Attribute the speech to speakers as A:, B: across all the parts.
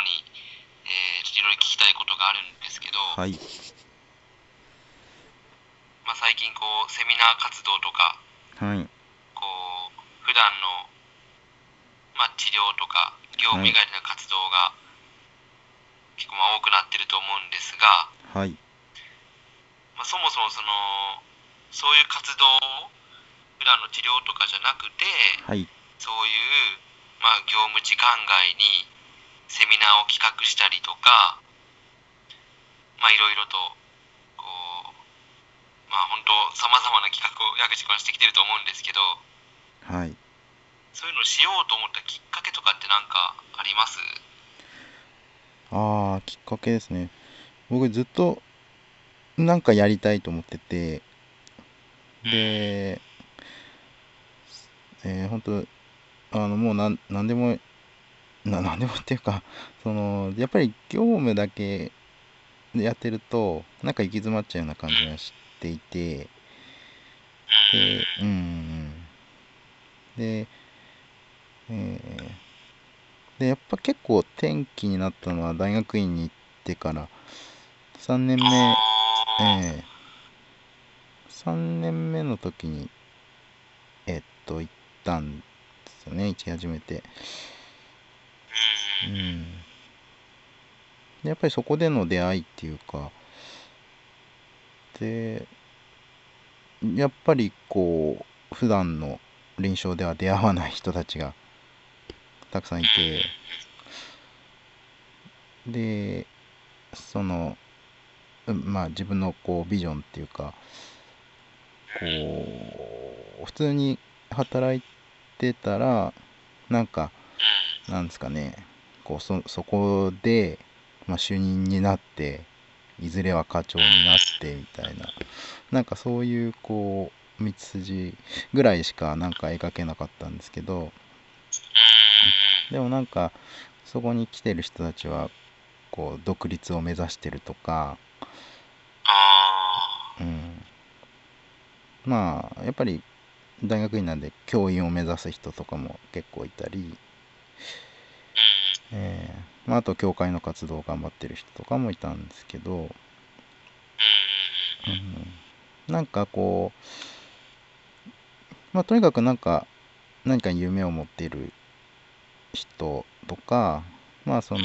A: 方に、えー、ちょっといろいろ聞きたいことがあるんですけど、
B: はい。
A: まあ、最近こうセミナー活動とか
B: はい。
A: こう普段の、まあ、治療とか業務以外での活動が結構まあ多くなってると思うんですが、
B: はい。
A: まあ、そもそもそのそういう活動普段の治療とかじゃなくて
B: はい。
A: そういう、まあ、業務時間外にセミナーを企画したりとかまあいろいろとこうまあ本当さまざまな企画を矢口君はしてきてると思うんですけど
B: はい。
A: そういうのをしようと思ったきっかけとかって何かあります？
B: ああ、きっかけですね。僕ずっとなんかやりたいと思ってて、で、えー、本当あの、もうなん、なんでも、な、なんでもっていうか、その、やっぱり業務だけでやってると、なんか行き詰まっちゃうような感じがしていて、で、うんうん。で、えーで、やっぱ結構転機になったのは大学院に行ってから、3年目、
A: あー
B: ええ3年目の時に、えっと、行ったんですよね、行き始めて。
A: う
B: ん。やっぱりそこでの出会いっていうか、で、やっぱりこう、普段の臨床では出会わない人たちがたくさんいて、で、その、まあ自分のこうビジョンっていうか、こう、普通に働いてたら、なんか、なんですかね、こうそそこで、まあ、主任になっていずれは課長になってみたいな。なんかそういうこう道筋ぐらいしかなんか描けなかったんですけど。でもなんかそこに来てる人たちはこう独立を目指してるとか、
A: あ
B: うん、まあやっぱり大学院なんで教員を目指す人とかも結構いたり、えー。まあ、あと教会の活動を頑張ってる人とかもいたんですけど、うん、なんかこうまあとにかくなんか何かに夢を持っている人とかまあその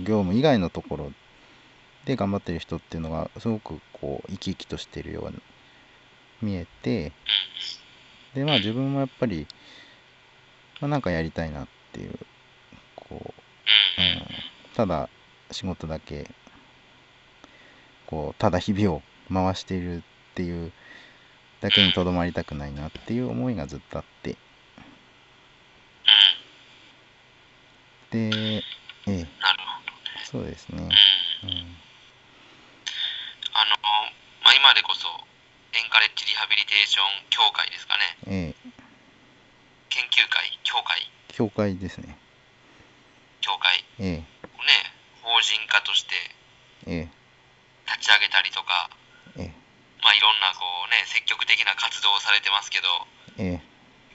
B: 業務以外のところで頑張ってる人っていうのがすごくこう生き生きとしてるように見えてでまあ自分もやっぱり、まあ、なんかやりたいなっていうこう、うん、ただ仕事だけこうただ日々を回しているっていうだけにとどまりたくないなっていう思いがずっとあって。でええ。
A: なるほどね。
B: そうですね。
A: うん。
B: うん。
A: あの、まあ、今でこそエンカレッジリハビリテーション協会ですかね。
B: ええ。
A: 研究会協会。
B: 教会ですね
A: 協会
B: ええ。
A: をね法人化として
B: ええ。
A: 立ち上げたりとか
B: ええ。
A: まあいろんなこうね積極的な活動をされてますけど
B: ええ。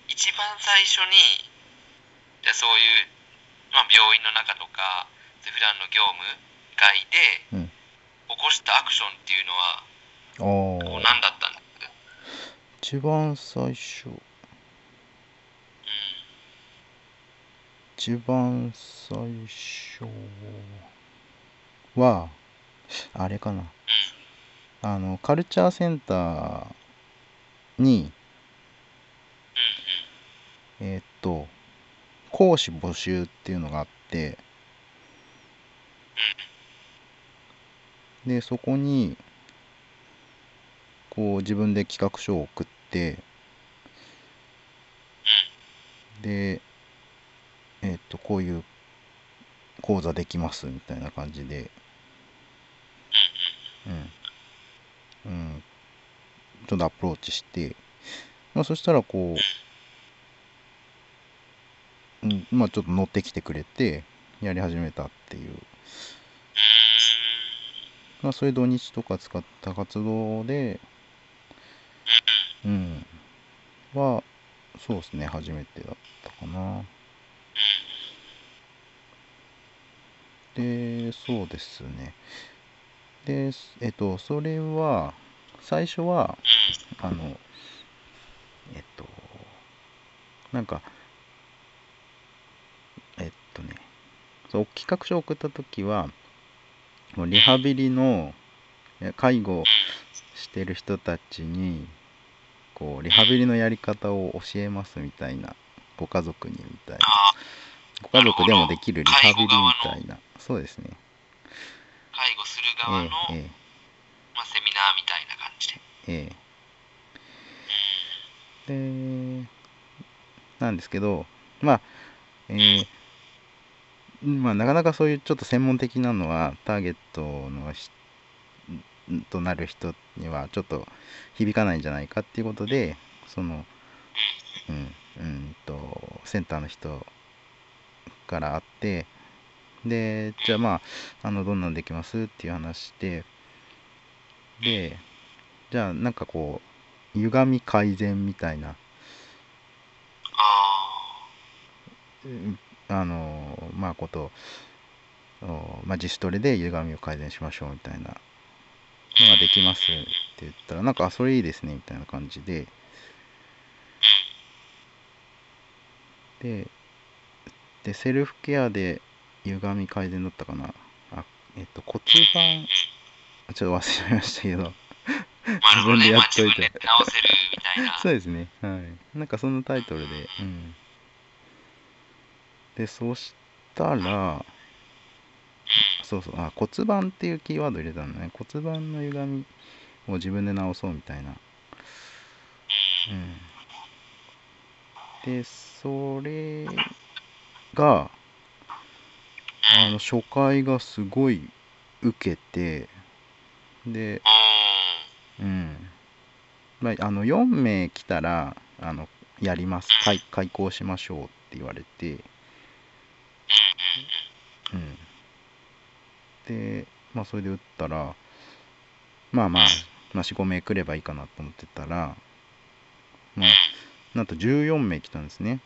A: 一番最初にじゃあそういう、まあ、病院の中とか普段の業務外で
B: うん。
A: 起こしたアクションっていうのはう
B: あ
A: 何だったんです？
B: 一番最初一番最初はあれかな。あのカルチャーセンターにえーっと講師募集っていうのがあってでそこにこう自分で企画書を送ってでえーとこういう講座できますみたいな感じで。うん、うん、ちょっとアプローチして、まあ、そしたらこう、うん、まあちょっと乗ってきてくれてやり始めたっていう、まあ、そういう土日とか使った活動で、
A: うん、
B: は、そうですね、初めてだったかな。で、そうですね。で、えっと、それは、最初は、あの、えっと、なんか、えっとね、そう、企画書を送ったときは、もうリハビリの、え介護してる人たちに、こう、リハビリのやり方を教えますみたいな、ご家族にみたいな。ご家族でもできるリハビリみたいな。そうですね。
A: 介護する
B: え
A: 側の、
B: ええ
A: まあ、セミナーみたいな感じで。
B: えええで、なんですけど、まあ、えーまあ、なかなかそういうちょっと専門的なのは、ターゲットのしとなる人にはちょっと響かないんじゃないかっていうことで、その、うん、うんと、センターの人から会って、で、じゃあまあ、あの、どんなんできます？っていう話で、で、じゃあなんかこう、歪み改善みたいな、
A: あ
B: のまあことおまあ、自主トレで歪みを改善しましょうみたいなのができますって言ったらなんかあそれいいですねみたいな感じでででセルフケアで歪み改善だったかな？あえっと骨盤ちょっと忘れちゃいましたけど。自分でや
A: まあ、
B: っといて
A: 直せるみたいな。
B: そうですね。はい。なんかそのタイトルでうん。でそしたらそうそうあ骨盤っていうキーワード入れたのね。骨盤の歪みを自分で直そうみたいな。うんでそれがあの初回がすごい受けてでうん。まああの4名来たらあのやります。開開講しましょうって言われて。うん。でまあそれで打ったらまあまあ、まあ、45名来ればいいかなと思ってたらまあなんと14名来たんですね。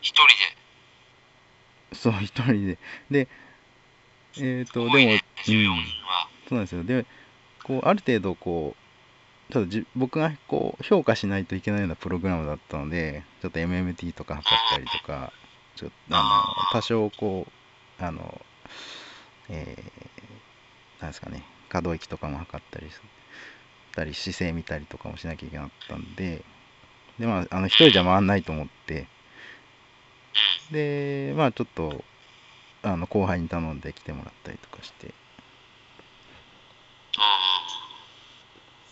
A: 一人で。
B: そう一人で。でえっ、とでも、
A: 多いね、14
B: うん。そうなんですよ。でこうある程度こうちょっとじ僕がこう評価しないといけないようなプログラムだったのでちょっと MMT とか測ったりとかちょっとあの多少こうあのえーなんですかね可動域とかも測ったりたり姿勢見たりとかもしなきゃいけなかったんででまああの一人じゃ回んないと思ってでまあちょっとあの後輩に頼んで来てもらったりとかしてで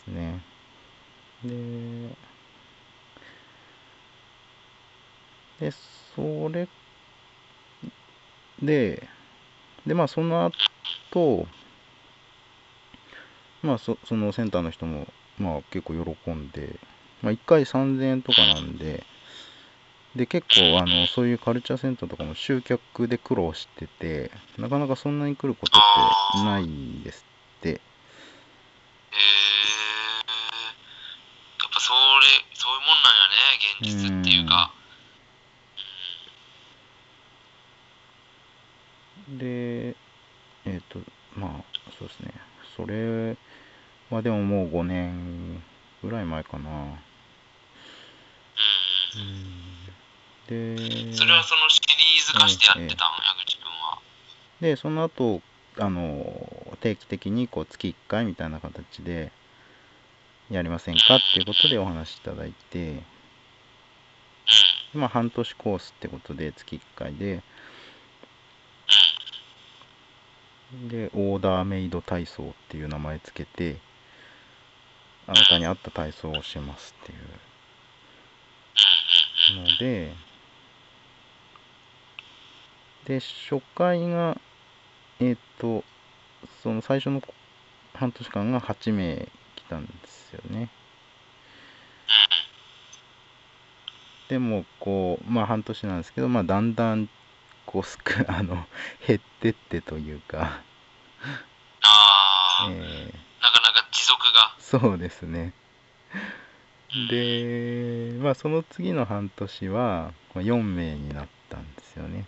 B: すね。で、で、それで、で、まあ、その後、まあ、そそのセンターの人も、まあ、結構喜んで、まあ、1回3000円とかなんで、で、結構、あの、そういうカルチャーセンターとかも集客で苦労してて、なかなかそんなに来ることってないですって。
A: へえやっぱそれそういうもんなんやね現実っていうか
B: で、えっ、と、まあ、そうですね。それはでももう5年ぐらい前かな。で、
A: それはそのシリーズ化してやってたん？矢口君は。
B: で、その後、あの、定期的にこう月1回みたいな形でやりませんかっていうことでお話しいただいて、まあ半年コースってことで月1回で、で、オーダーメイド体操っていう名前つけて、あなたに合った体操をしますっていう。ので、で、初回が、えっ、と、その最初の半年間が8名来たんですよね。でもこうまあ半年なんですけどまあだんだんこうすく あの減ってってというか、え
A: なかなか持続が。
B: ーそうですねでまあその次の半年はまあ4名になったんですよね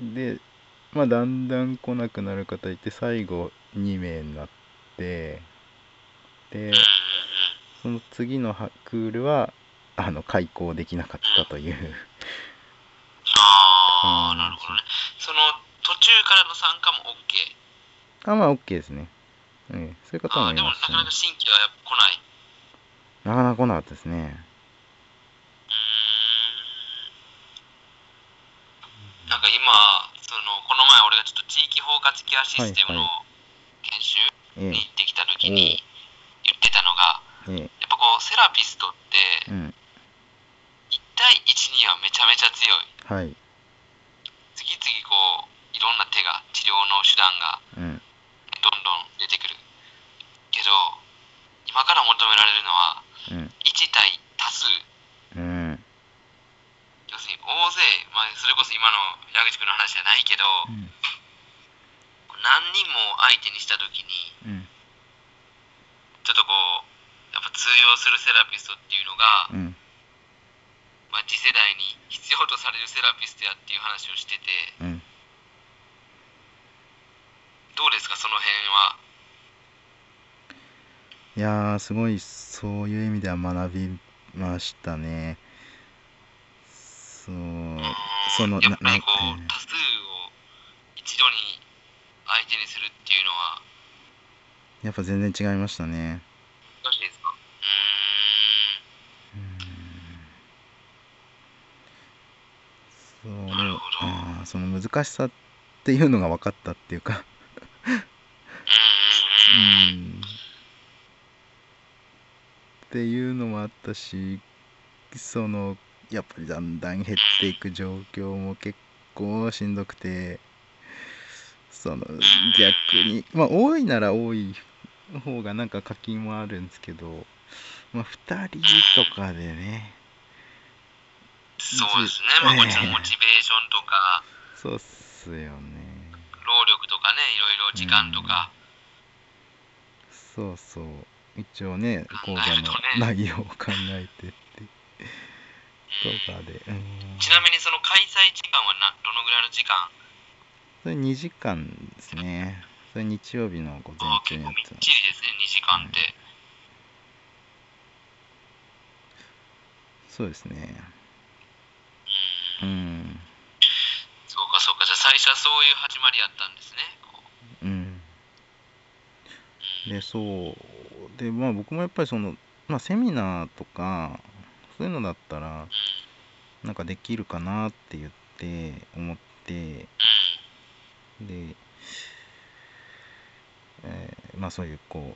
B: でまあだんだん来なくなる方いて最後2名になってで。その次のはクールはあの開校できなかったという
A: ああ、
B: うん
A: なるほどね。その途中からの参加も OK。
B: あまあ OK ですね、ええそういう方もい
A: でもな
B: ますし、
A: かなか新規はやっぱ来ない。
B: なかなか来なかったですね。
A: うーん。なんか今、その、この前俺がちょっと地域包括ケアシステムの
B: は
A: 研修
B: え
A: に行ってきた時に言ってたのが、
B: ええ。
A: やっぱこう、セラピストって
B: えうん。
A: 1対1にはめちゃめちゃ強い。
B: はい。
A: 次々こう、いろんな手が、治療の手段が
B: うん
A: どんどん出てくる。けど、今から求められるのは、
B: うん。
A: 1対多数。
B: うん。
A: 要するに大勢、まあ、それこそ今の矢口君の話じゃないけど、
B: うん。
A: 何人も相手にした時に、
B: うん。
A: ちょっとこう、やっぱ通用するセラピストっていうのが、
B: うん。
A: まあ、次世代に必要とされるセラピストやっていう話をしてて、
B: うん
A: どうですか、その辺は？
B: いやーすごいそういう意味では学びましたね。そうその
A: やっぱりこう、多数を一度に相手にするっていうのは、
B: やっぱ全然違いましたね。
A: 難しいですか？うーん。
B: うん。そう
A: なるほど。
B: あーその難しさっていうのが分かったっていうか
A: うん。
B: っていうのもあったしそのやっぱりだんだん減っていく状況も結構しんどくてその逆にまあ多いなら多い方がなんか課金もあるんですけどまあ2人とかでね
A: そうですね、まあ、こっちのモチベーションとか、
B: そうっすよね
A: 労力とかね、いろいろ時間とか、
B: そうそう。一応ね講座の内容を考えてって。とかで。うん。
A: ちなみにその開催時間はなどのぐらいの時間？
B: それ2時間ですね。それ日曜日の午前
A: あ
B: 中にやって
A: 結構みっちりですね、2時間って。
B: そうですね。
A: うん。
B: うん
A: そうかそうか、じゃあ最初はそういう始まりやったんですね。こう。
B: うん。でそう。でまあ僕もやっぱりそのまあセミナーとかそういうのだったらなんかできるかなって言って思って。で、えーまあそういうこ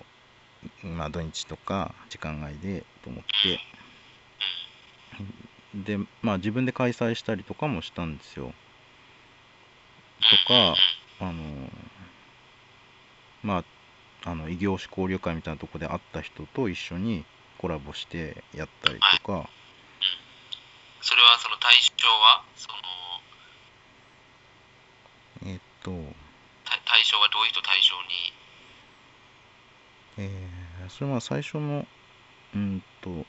B: うまあ土日とか時間外でと思って。でまあ自分で開催したりとかもしたんですよ。とかあのまああの異業種交流会みたいなとこで会った人と一緒にコラボしてやったりとか。
A: それはその対象はその
B: えーっと。
A: 対対象はどういう人対象に？
B: えーそれは最初のうんと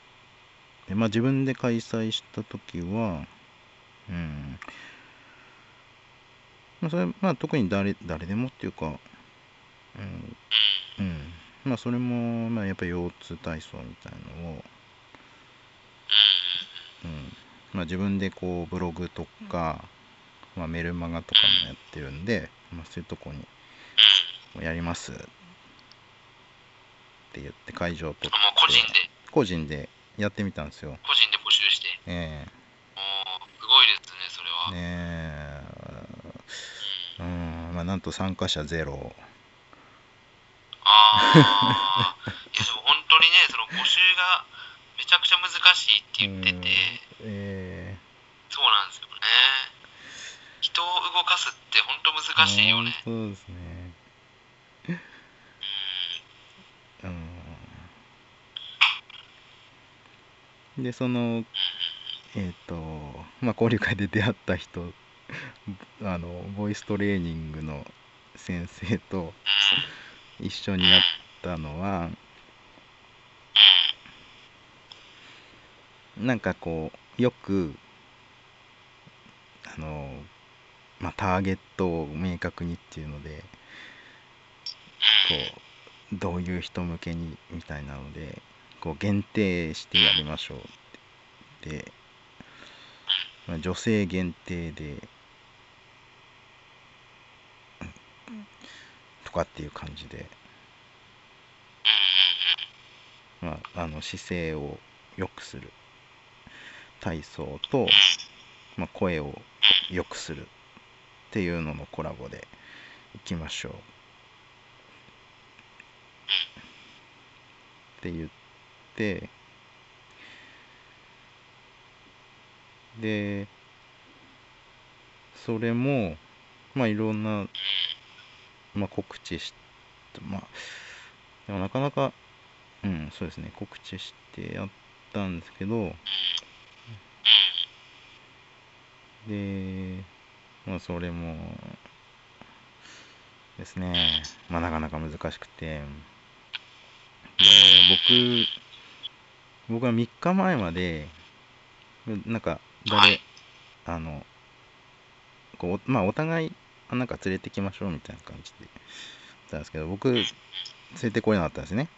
B: えまあ自分で開催した時はうんまあそれまあ特に誰誰でもっていうかうん。
A: うん。
B: うんまあそれもまあやっぱり腰痛体操みたいのを、
A: うん。
B: うんまあ、自分でこうブログとか、まあ、メルマガとかもやってるんで、まあ、そういうとこに
A: うん
B: やります。って言って会場を取って。
A: 個人で？
B: 個人でやってみたんですよ。
A: 個人で募集して？
B: え
A: おーすごいですねそれは、
B: えねえうんまあなんと参加者ゼロ。
A: ああいやでも本当にねその募集がめちゃくちゃ難しいって言ってて、
B: え
A: そうなんですよね。人を動かすって本当
B: え
A: 難しいよね、
B: そうですね。
A: うん。
B: うんでそのえっ、とまあ交流会で出会った人あのボイストレーニングの先生と一緒にやったのはなんかこうよくあのまあターゲットを明確にっていうのでこうどういう人向けにみたいなのでこう限定してやりましょうって。で、まあ女性限定でとかっていう感じで、まあ、あの姿勢を良くする体操と、まあ、声を良くするっていうののコラボでいきましょう。って言ってでそれもまあいろんな、まあ、告知しまあでもなかなかうんそうですね告知してやったんですけどでまあそれもですねまあなかなか難しくてで僕僕は3日前までなんか誰あのこうまあお互いあなんか連れてきましょうみたいな感じで言ったんですけど僕連れてこれなかったんですね。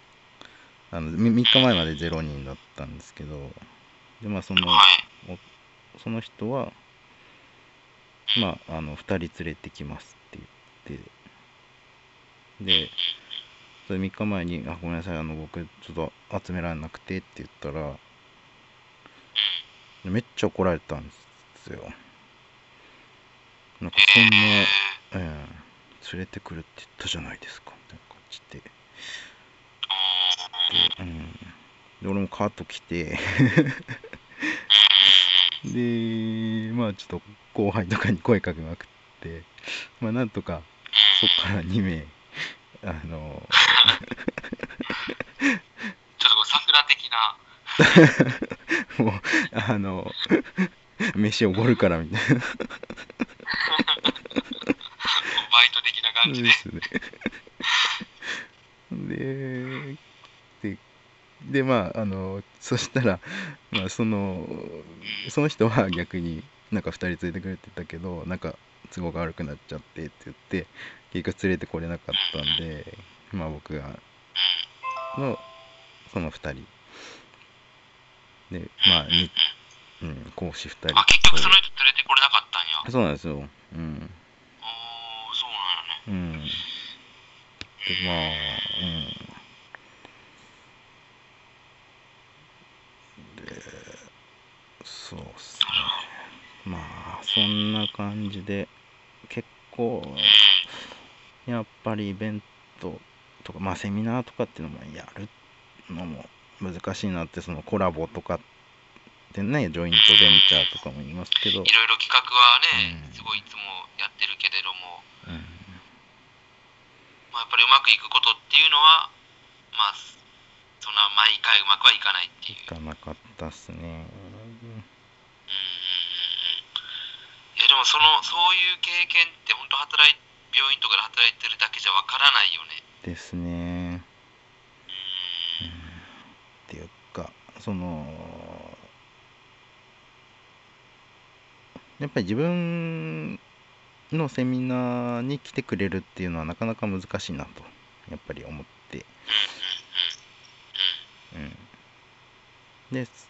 B: あの3日前まで0人だったんですけどでまあそのその人はまああの2人連れてきますって言ってでそれ3日前に「あごめんなさいあの僕ちょっと集められなくて」って言ったらめっちゃ怒られたんですよなんかそんな、ええ連れてくるって言ったじゃないですか。みたいな感じで。で,、うん、で俺もカート来て。でまあちょっと後輩とかに声かけまくって。まあなんとかそっから2名あの
A: ちょっとこう桜的な、
B: もうあの 飯おごるからみたいな
A: バイト的な感じで。
B: ですね。で、で、で、まあ、あの、そしたら、まあ、その、その人は逆になんか2人連れてくれてたけど、なんか都合が悪くなっちゃってって言って、結局連れてこれなかったんで、まあ僕が、の、その2人。で、まあ、にうん、講師2人。
A: あ、結局その人連れてこれなかったんや。
B: そうなんですよ。うん。
A: おー、そうなんやね。
B: うん。で、まあ、うん。で、そうっすね。まあ、そんな感じで、結構、やっぱりイベントとか、まあ、セミナーとかっていうのもやるのも難しいなって、そのコラボとかってね、ジョイントベンチャーとかも言いますけど、
A: いろいろ企画はね、
B: うん
A: すごいいつもやってるけれども、
B: うん、
A: まあ、やっぱりうまくいくことっていうのは、まあ、そんな毎回うまくはいかないっていう。
B: いかなかったっすね。
A: うんいやでもそのそういう経験って本当働い病院とかで働いてるだけじゃわからないよね。
B: ですね。っていうかそのやっぱり自分のセミナーに来てくれるっていうのはなかなか難しいなとやっぱり思って、うん、です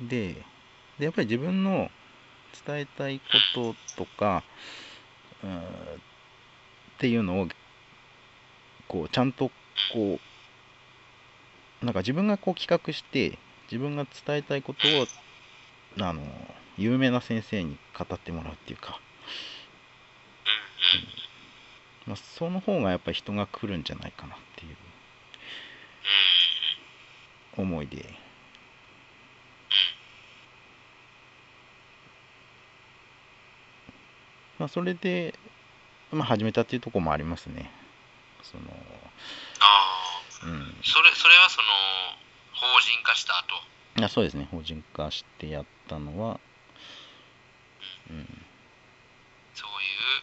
B: ででやっぱり自分の伝えたいこととかうんっていうのをこうちゃんとこうなんか自分がこう企画して自分が伝えたいことをあの有名な先生に語ってもらうっていうか、まあ、その方がやっぱり人が来るんじゃないかなっていう。思いで。まあそれで、まあ、始めたっていうところもありますね。その
A: あ
B: うん。
A: それそれはその法人化した後。
B: あそうですね。法人化してやったのはうん。
A: そういう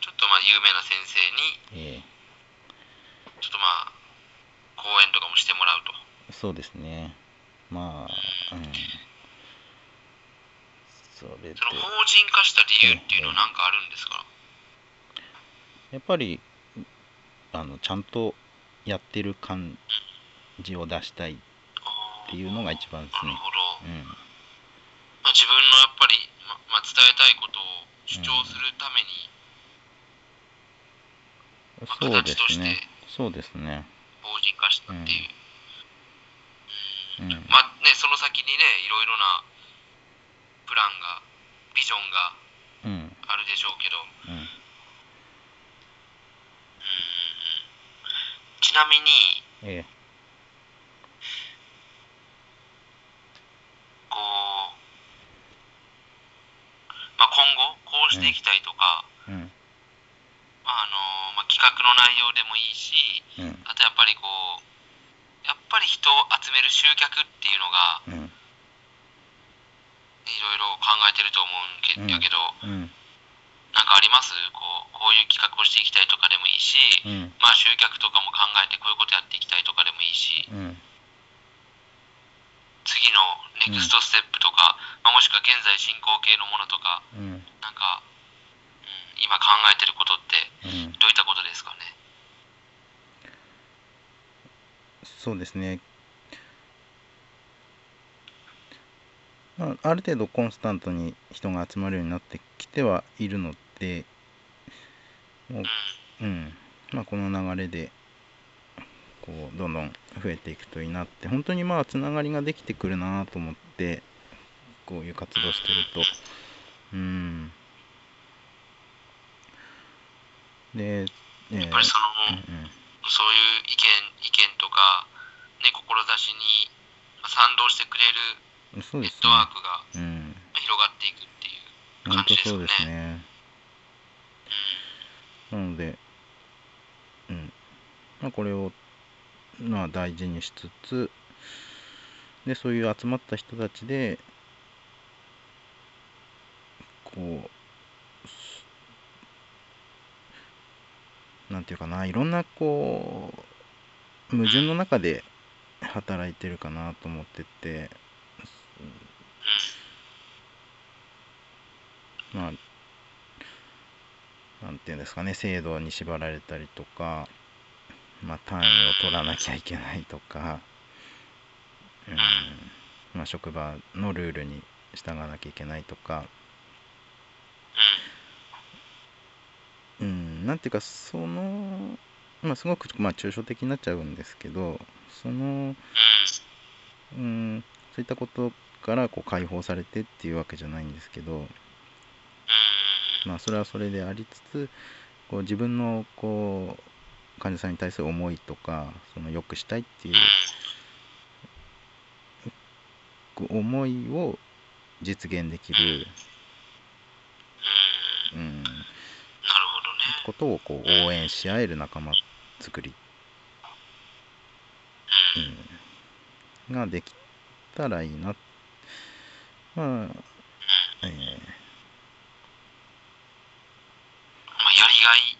A: ちょっとまあ有名な先生に
B: え
A: ちょっとまあ講演とかもしてもらうと。
B: えそうですね。まあうん。それで。
A: その法人化した理由っていうのは何かあるんですか、
B: やっぱりあのちゃんとやってる感じを出したいっていうのが一番ですね。
A: なるほど、
B: うん。
A: まあ、自分のやっぱり、ままあ、伝えたいことを主張するために、まあ
B: そうで
A: 形として
B: すねそうですね。
A: 法人化したっていう、
B: うん。
A: まあねその先にねいろいろなプランがビジョンが
B: うん。
A: あるでしょうけど。
B: うん。
A: ちなみに
B: ええ
A: こう、まあ、今後こうしていきたいとか、
B: うん。
A: まああのまあ、企画の内容でもいいし
B: うん。
A: あとやっぱりこうやっぱり人を集める集客っていうのが
B: うん。
A: いろいろ考えてると思うんけやけど、
B: うん。
A: なんかあります？こうこういう企画をしていきたいとかでもいいし、
B: うん。
A: まあ集客とかも考えてこういうことやっていきたいとかでもいいし。
B: うん
A: 次のネクストステップとか、まあ、もしくは現在進行形のものとか
B: うん。
A: なんか、うん、今考えてることって
B: うん。
A: どういったことですかね？
B: そうですね。まあ、ある程度コンスタントに人が集まるようになってきてはいるので、もううん、まあ、この流れで、こう、どんどん増えていくといいなって、本当にまあ、つながりができてくるなと思って、こういう活動してると、うん。で、え
A: やっぱりその、
B: うんうん
A: そういう意見意見とか、ね、志に賛同してくれるネットワー
B: ね。
A: クが
B: うん。
A: 広がっていくっていう
B: 本
A: 感じですよね。
B: 当そうですね。なので、うん。まあ、これを、まあ、大事にしつつ、で、そういう集まった人たちで、こう、なんていうかな、いろんな、こう、矛盾の中で働いてるかなと思ってて、まあ、なんていうんですかね、制度に縛られたりとか、まあ、単位を取らなきゃいけないとか、うん、まあ、職場のルールに従わなきゃいけないとか、うん、なんていうか、その、まあ、すごく、まあ、抽象的になっちゃうんですけど、その、うん、そういったことからこう解放されてっていうわけじゃないんですけど、まあ、それはそれでありつつこう自分のこう患者さんに対する思いとかその良くしたいっていう思いを実現できる、うん、
A: なるほどね。
B: ことをこう応援し合える仲間作り、うん、ができたらいいな。まあえー
A: まあ、やりがい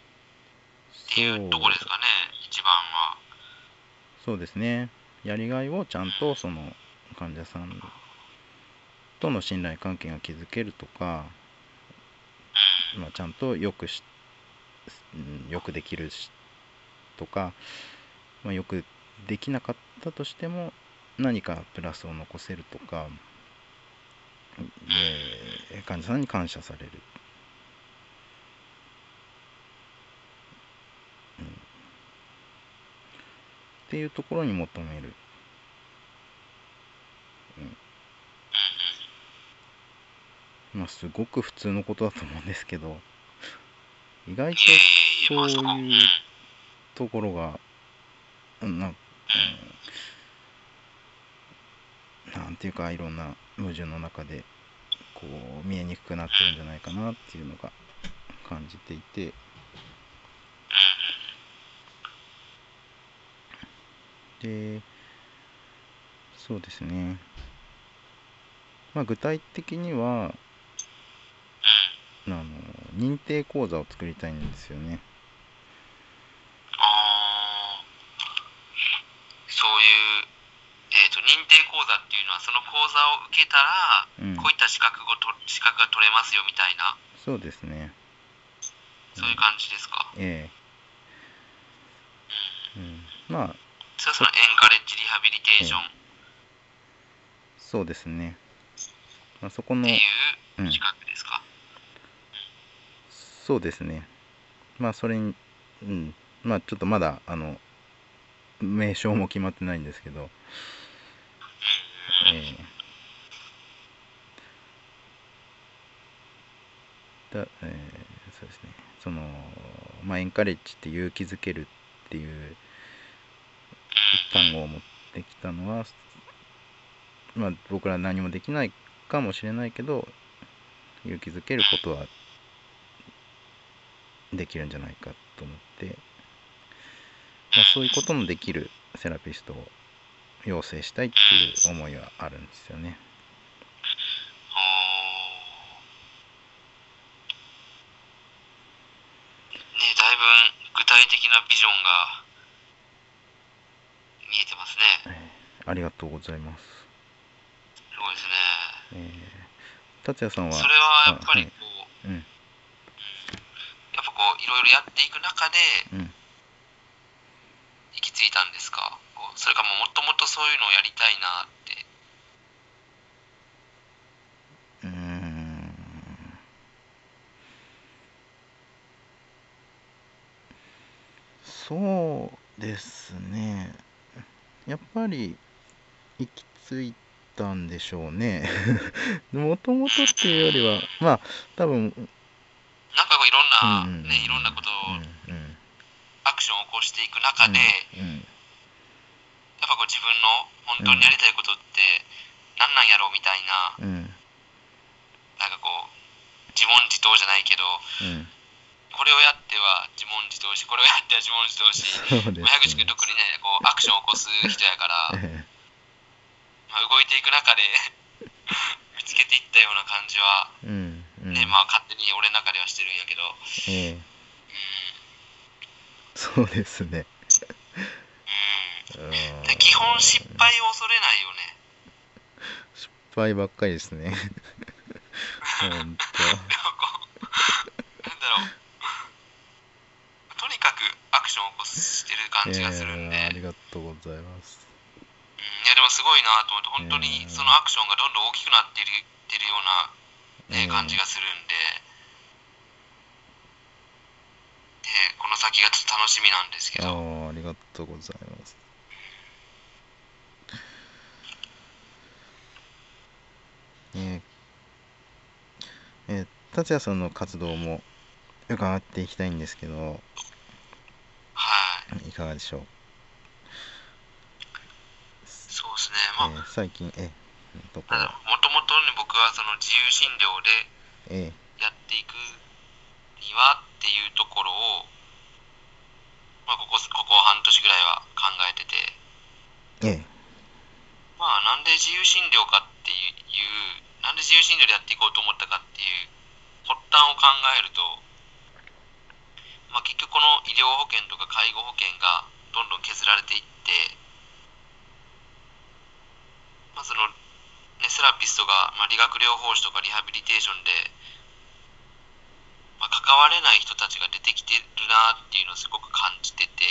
A: っていうとこですかね、一番は。
B: そうですね。やりがいをちゃんとその患者さんとの信頼関係が築けるとか、まあ、ちゃんとよくし、よくできるしとか、まあ、よくできなかったとしても何かプラスを残せるとかで患者さんに感謝される、うん、っていうところに求める、うん、まあすごく普通のことだと思うんですけど。意外と、そう、いうところが、うんなうん、なんていうかいろんな矛盾の中でこう見えにくくなってるんじゃないかなっていうのが感じていて、でそうですねまあ具体的には
A: うん。
B: あの認定講座を作りたいんですよね
A: ああ。そういう、えっ、と、認定講座っていうのは、その講座を受けたら、
B: うん
A: こういった資格をと資格が取れますよみたいな、
B: そうですね
A: そういう感じですか？
B: え
A: うん。
B: えうんまあ
A: それはそのエンカレッジリハビリテーション。っ
B: そうですね、まあ、そこの
A: てい
B: うん。
A: う資格ですか？
B: そうですね。まあそれにうん。まあちょっとまだあの名称も決まってないんですけど、
A: うん。うんうん。
B: ええ。だえーそうですね。そのまあエンカレッジって勇気づけるっていう単語を持ってきたのはまあ僕ら何もできないかもしれないけど勇気づけることはできるんじゃないかと思って、まあ、そういうこともできるセラピストを養成したいっていう思いはあるんですよ。ね
A: だいぶ具体的なビジョンが見えてますね。
B: えーありがとうございます。
A: すごいですね。
B: えー、達也さんは
A: それはやっぱり
B: はい
A: こう、
B: うん。
A: やっぱこういろいろやっていく中で
B: うん。
A: 行き着いたんですか？こうそれかもうもともとそういうのをやりたいなって。
B: うーん。そうですね。やっぱり行き着いたんでしょうね。もともとっていうよりはまあ多分
A: なんかこういろんな、
B: うんうん。うん
A: ねいろんなことを
B: うんうん。
A: アクションを起こしていく中で、
B: うんうん。
A: やっぱこう自分の本当にやりたいことって何なんやろうみたいな、
B: うん。
A: なんかこう自問自答じゃないけど
B: うん。
A: これをやっては自問自答しこれをやっては自問自答し
B: そうです
A: まあ矢口君
B: ね
A: 特にねこうアクションを起こす人やから、
B: え
A: まあ、動いていく中で 見つけていったような感じは、
B: えうんうん。
A: ねまあ勝手に俺の中ではしてるんやけど、
B: ええ。
A: うん。
B: そうですね。
A: うん。基本失敗を恐れないよね。
B: 失敗ばっかりですね。ほんと。
A: でもこうなんだろう。とにかくアクションを起こしてる感じがするんで、
B: えーありがとうございます
A: やでもすごいなと思って本当に
B: うん。
A: そのアクションがどんどん大きくなっているってるような、ね
B: うん。
A: 感じがするんで、でこの先がちょっと楽しみなんですけ
B: あ
A: ど、
B: ーありがとうございます。えーえー達也さんの活動も伺っていきたいんですけど。
A: はい。
B: いかがでしょう、
A: そうですね。
B: え
A: まあ、
B: ー最近えのところ。
A: もともとね僕はその自由診療で
B: え
A: やっていくにはっていうところを、まあ、ここここ半年ぐらいは考えてて。
B: ー、え。
A: まあなんで自由診療かっていうなんで自由診療でやっていこうと思ったかっていう発端を考えると、まあ、結局この医療保険とか介護保険がどんどん削られていって、まあそのね、セラピストが、まあ、理学療法士とかリハビリテーションで、まあ、関われない人たちが出てきてるなっていうのをすごく感じてて、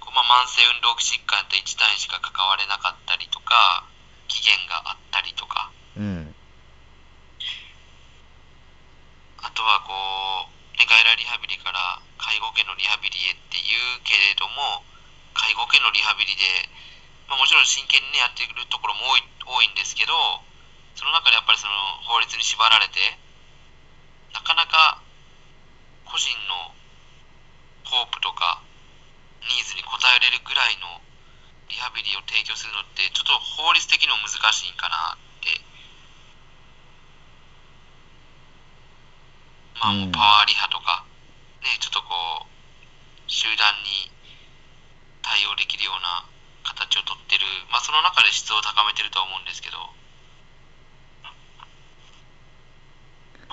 A: こうまあ、慢性運動器疾患やったら1単位しか関われなかったりとか、期限があったりとか、
B: えうん。
A: あとはこう、ね、外来リハビリから介護保険のリハビリへっていうけれども、介護保険のリハビリで、まあ、もちろん真剣に、ね、やってくるところも多い多いんですけど、その中でやっぱりその法律に縛られて、なかなか個人のホープとかニーズに応えれるぐらいのリハビリを提供するのって、ちょっと法律的にも難しいんかなって。まあ、もうパワーリハとか、ね、ちょっとこう、集団に対応できるような形をその中で質を高めてるとは思うんですけど、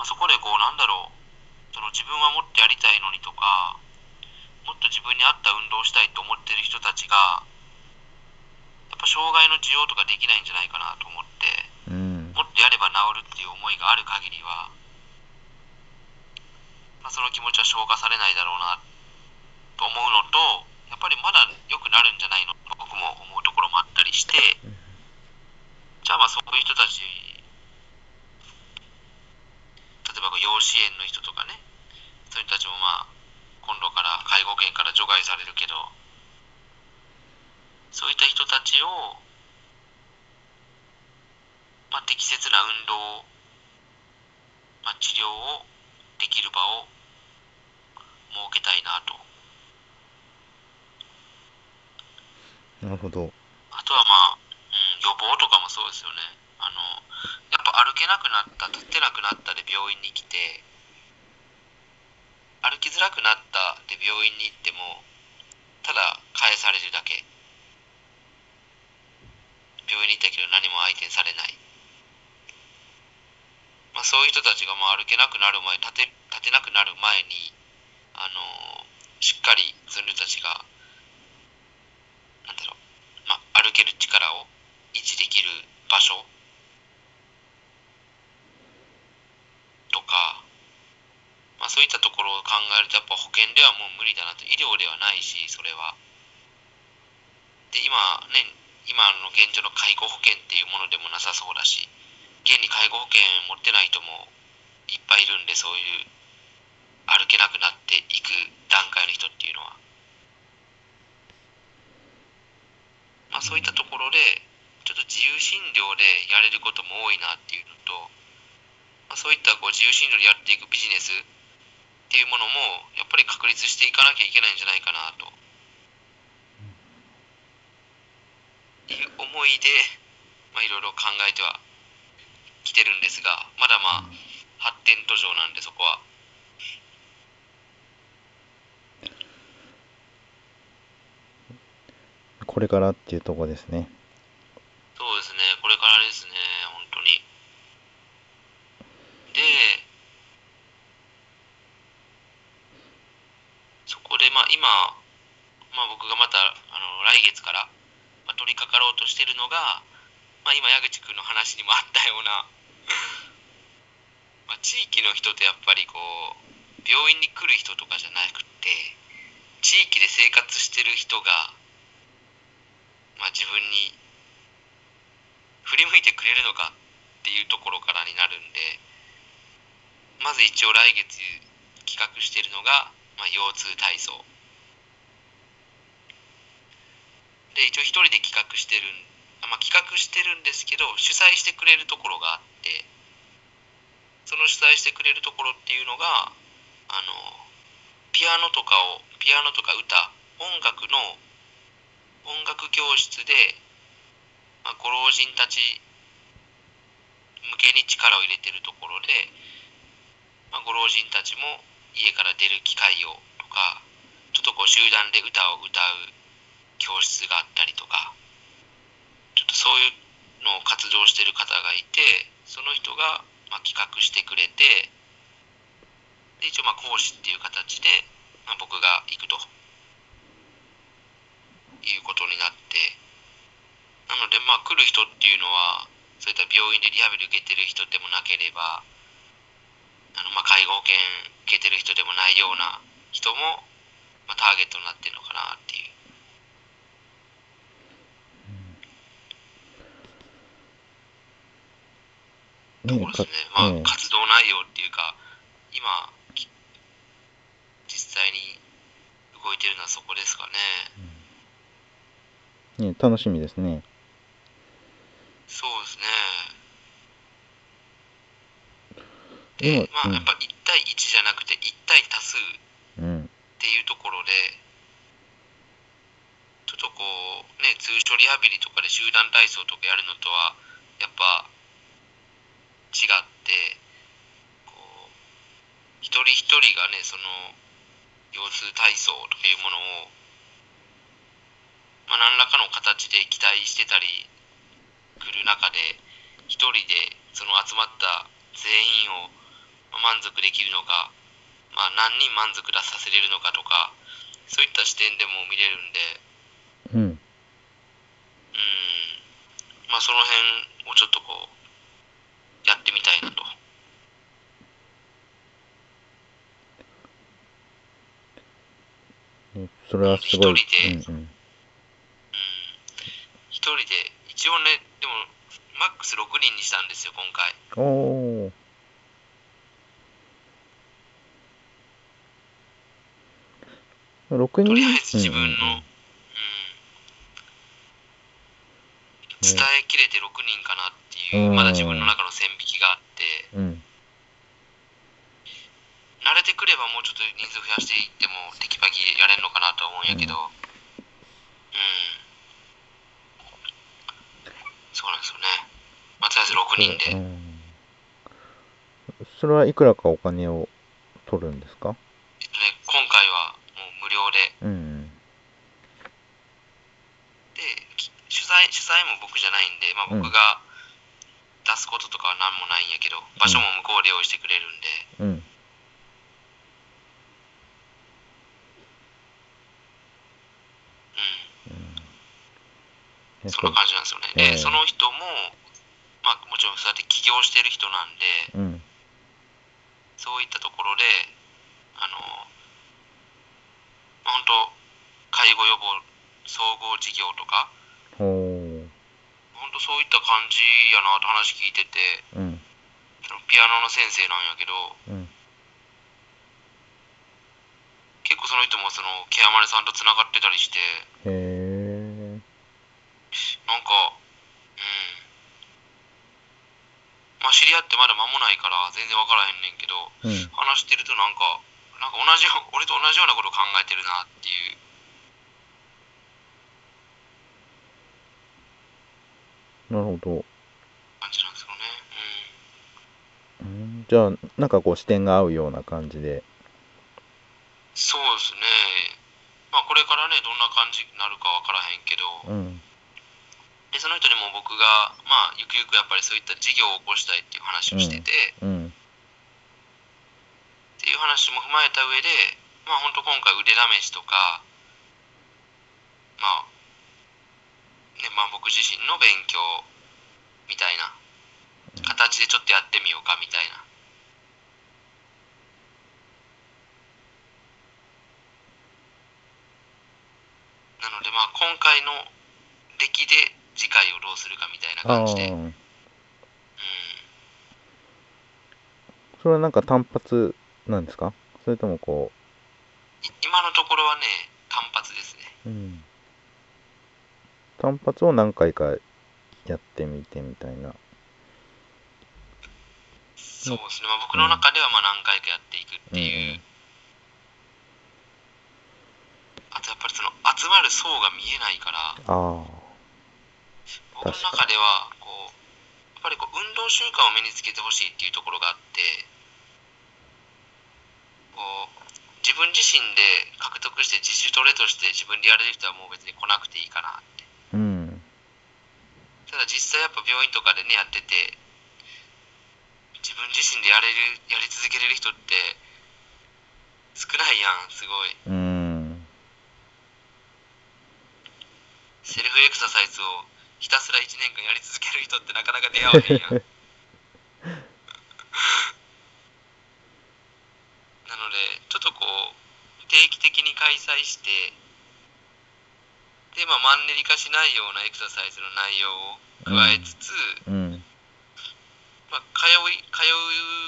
A: まあ、そこでこうなんだろう。その自分はもっとやりたいのにとかもっと自分に合った運動をしたいと思ってる人たちがやっぱ障害の需要とかできないんじゃないかなと思って
B: うん。
A: もっとやれば治るっていう思いがある限りは、まあ、その気持ちは消化されないだろうなと思うのとやっぱりまだ良くなるんじゃないのと僕も思ころもあったりしてじゃあまあそういう人たち例えば養子縁の人とかねそういう人たちもまあ今度から介護権から除外されるけどそういった人たちを、まあ、適切な運動、まあ、治療をできる場を設けたいなと。
B: なるほど。
A: あとはまあ、うん、予防とかもそうですよね。あの、やっぱ歩けなくなった、立ってなくなったで病院に来て、歩きづらくなったで病院に行っても、ただ返されるだけ。病院に行ったけど何も相手にされない。まあそういう人たちがまあ歩けなくなる前、立て立てなくなる前に、あのしっかりその人たちが、なんだろう、まあ、歩ける力を維持できる場所とか、まあ、そういったところを考えるとやっぱ保険ではもう無理だなと。医療ではないしそれは。で今ね今の現状の介護保険っていうものでもなさそうだし現に介護保険持ってない人もいっぱいいるんでそういう歩けなくなっていく段階の人っていうのはまあ、そういったところで、ちょっと自由診療でやれることも多いなっていうのと、まあ、そういったこう自由診療でやっていくビジネスっていうものも、やっぱり確立していかなきゃいけないんじゃないかなと。いう思いで、まあ、いろいろ考えてはきてるんですが、まだまあ、発展途上なんで、そこは。
B: これからっていうとこですね。
A: そうですね、これからですね、本当に。で、そこで、まあ、今、まあ、僕がまたあの来月から、まあ、取り掛かろうとしてるのが、まあ、今、矢口君の話にもあったような、まあ、地域の人とやっぱりこう、病院に来る人とかじゃなくて、地域で生活してる人が、まあ、自分に振り向いてくれるのかっていうところからになるんでまず一応来月企画しているのが、まあ、腰痛体操。で一応一人で企画してるん、まあ、企画してるんですけど主催してくれるところがあってその主催してくれるところっていうのがあのピアノとかをピアノとか歌音楽の音楽教室で、まあ、ご老人たち向けに力を入れてるところで、まあ、ご老人たちも家から出る機会をとかちょっとこう集団で歌を歌う教室があったりとかちょっとそういうのを活動してる方がいてその人がまあ企画してくれてで一応まあ講師っていう形で、まあ、僕が行くと。いうことになってなのでまあ来る人っていうのはそういった病院でリハビリ受けてる人でもなければあのまあ介護保険受けてる人でもないような人も、まあ、ターゲットになってるのかなっていう。ところですね。まあ、
B: ええ
A: 活動内容っていうか、今、き実際に動いてるのはそこですかね。
B: ね楽しみですね。
A: そうですね。
B: 今
A: で、まあ、
B: うん。
A: やっぱ1対1じゃなくて1対多数っ
B: うん。
A: ていうところで、ちょっとこう、ね、通所リハビリとかで集団体操とかやるのとは、やっぱ違って、こう、一人一人がね、その、腰痛体操とかいうものを、まあ、何らかの形で期待してたり来る中で一人でその集まった全員を満足できるのか、まあ、何人満足出させれるのかとかそういった視点でも見れるんで
B: うん。
A: うんまあその辺をちょっとこうやってみたいなと。
B: それはすごい。
A: 一人で
B: うんうん。
A: 一人で一応ねでもマックス6人にしたんですよ今回。
B: おー。6人？
A: とりあえず自分の、うん
B: うんうん。うん。
A: 伝えきれて6人かなっていう、
B: うん。
A: まだ自分の中の線引きがあって。
B: うん。
A: 慣れてくればもうちょっと人数増やしていってもテキパキやれるのかなとは思うんやけど。うん、そうなんですよね。まあとりあえず6人で、
B: うんそれはいくらかお金を取るんですか？
A: えっとね、今回はもう無料で。
B: うん
A: でき主催主催も僕じゃないんで、まあ、
B: うん。
A: 僕が出すこととかは何もないんやけど、場所も向こうで用意してくれるんで、
B: うん。
A: うん、
B: うん。えっ
A: そんな感じなんですよね。
B: ええ
A: で、その人も、まあ、もちろんそうやって起業してる人なんで、
B: うん。
A: そういったところで、あの、まあ、本当介護予防総合事業とか、
B: ほう。
A: 本当そういった感じやなと話聞いてて、
B: うん。
A: ピアノの先生なんやけど、
B: うん。
A: 結構その人もそのケアマネさんとつながってたりして、
B: へえ。
A: なんか、うん。まあ知り合ってまだ間もないから全然わからへんねんけど、
B: うん。
A: 話してるとなんか、なんか同じよ、俺と同じようなことを考えてるなっていう。
B: なるほど。
A: 感じなんですよね。うん。
B: うん、じゃあ、なんかこう視点が合うような感じで。
A: そうですね。まあこれからね、どんな感じになるかわからへんけど、
B: うん。
A: で、その人にも僕が、まあゆくゆくやっぱりそういった事業を起こしたいっていう話をしてて、
B: うん。
A: っていう話も踏まえた上で、まあ本当今回腕試しとか、まあ、ね、まあ僕自身の勉強みたいな形でちょっとやってみようかみたいな。なのでまあ今回の出来で次回をどうするかみたいな感じで、うん、
B: それはなんか単発なんですか？それともこ
A: い今のところはね、単発ですね。
B: う、うん。単発を何回かやってみてみたいな。
A: そうですね、まあ、僕の中ではまあ何回かやっていくっていう、
B: うん
A: あとやっぱりその集まる層が見えないから、
B: ああ。
A: 僕の中ではこう、やっぱりこう運動習慣を身につけてほしいっていうところがあって、こう自分自身で獲得して自主トレとして自分でやれる人はもう別に来なくていいかなって。
B: うん。
A: ただ実際やっぱ病院とかでねやってて自分自身でやれるやり続けれる人って少ないやんすごい
B: うん。
A: セルフエクササイズをひたすら1年間やり続ける人ってなかなか出会わへんやん なのでちょっとこう定期的に開催してでまあマンネリ化しないようなエクササイズの内容を加えつつ、
B: うん。
A: まあ、通い通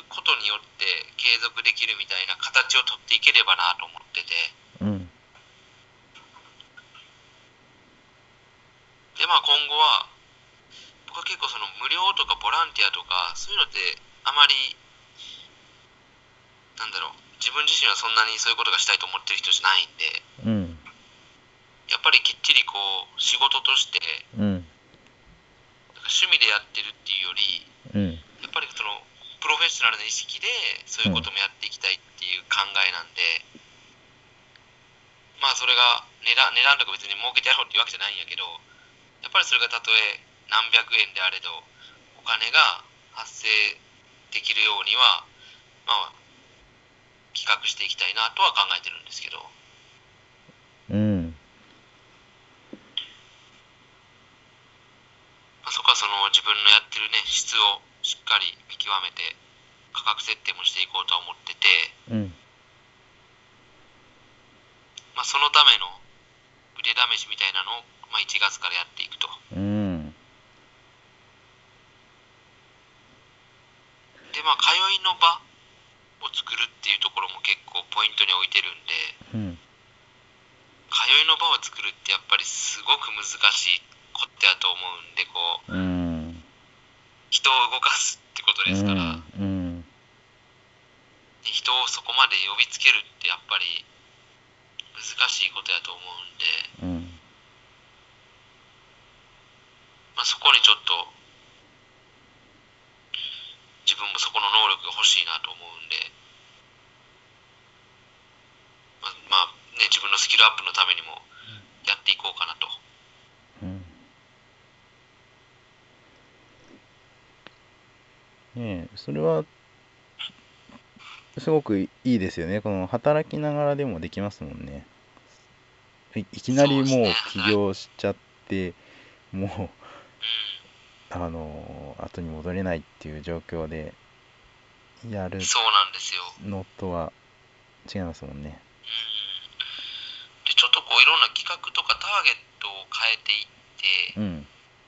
A: うことによって継続できるみたいな形を取っていければなと思ってて
B: うん。
A: でまあ今後は僕は結構その無料とかボランティアとかそういうのってあまりなんだろう自分自身はそんなにそういうことがしたいと思ってる人じゃないんで
B: うん。
A: やっぱりきっちりこう仕事として
B: うん。
A: 趣味でやってるっていうより
B: うん。
A: やっぱりそのプロフェッショナルな意識でそういうこともやっていきたいっていう考えなんで、まあそれが値段値段とか別に儲けてやろうっていうわけじゃないんやけどやっぱりそれがたとえ何百円であれどお金が発生できるようにはまあ企画していきたいなとは考えてるんですけど。
B: うん。
A: まあそこはその自分のやってるね質をしっかり見極めて価格設定もしていこうとは思ってて、
B: うん。
A: まあ、そのための腕試しみたいなのを、まあ、1月からやっていくと。
B: うん。
A: でまあ通いの場を作るっていうところも結構ポイントに置いてるんで
B: うん。
A: 通いの場を作るってやっぱりすごく難しいことやと思うんでこう
B: うん。
A: 人を動かすってことですから、
B: うん。
A: で人をそこまで呼びつけるってやっぱり難しいことやと思うんで、
B: うん
A: まあ、そこにちょっと自分もそこの能力が欲しいなと思うんで、まあ、まあね自分のスキルアップのためにもやっていこうかなと。
B: うん。ねえそれはすごくいいですよね。この働きながらでもできますもんね。いいきなりもう起業しちゃってもう
A: うん
B: あの後に戻れないっていう状況でやる
A: そうなんですよ。
B: のとは違いますもんね。
A: うん。でちょっとこういろんな企画とかターゲットを変えていって
B: うん。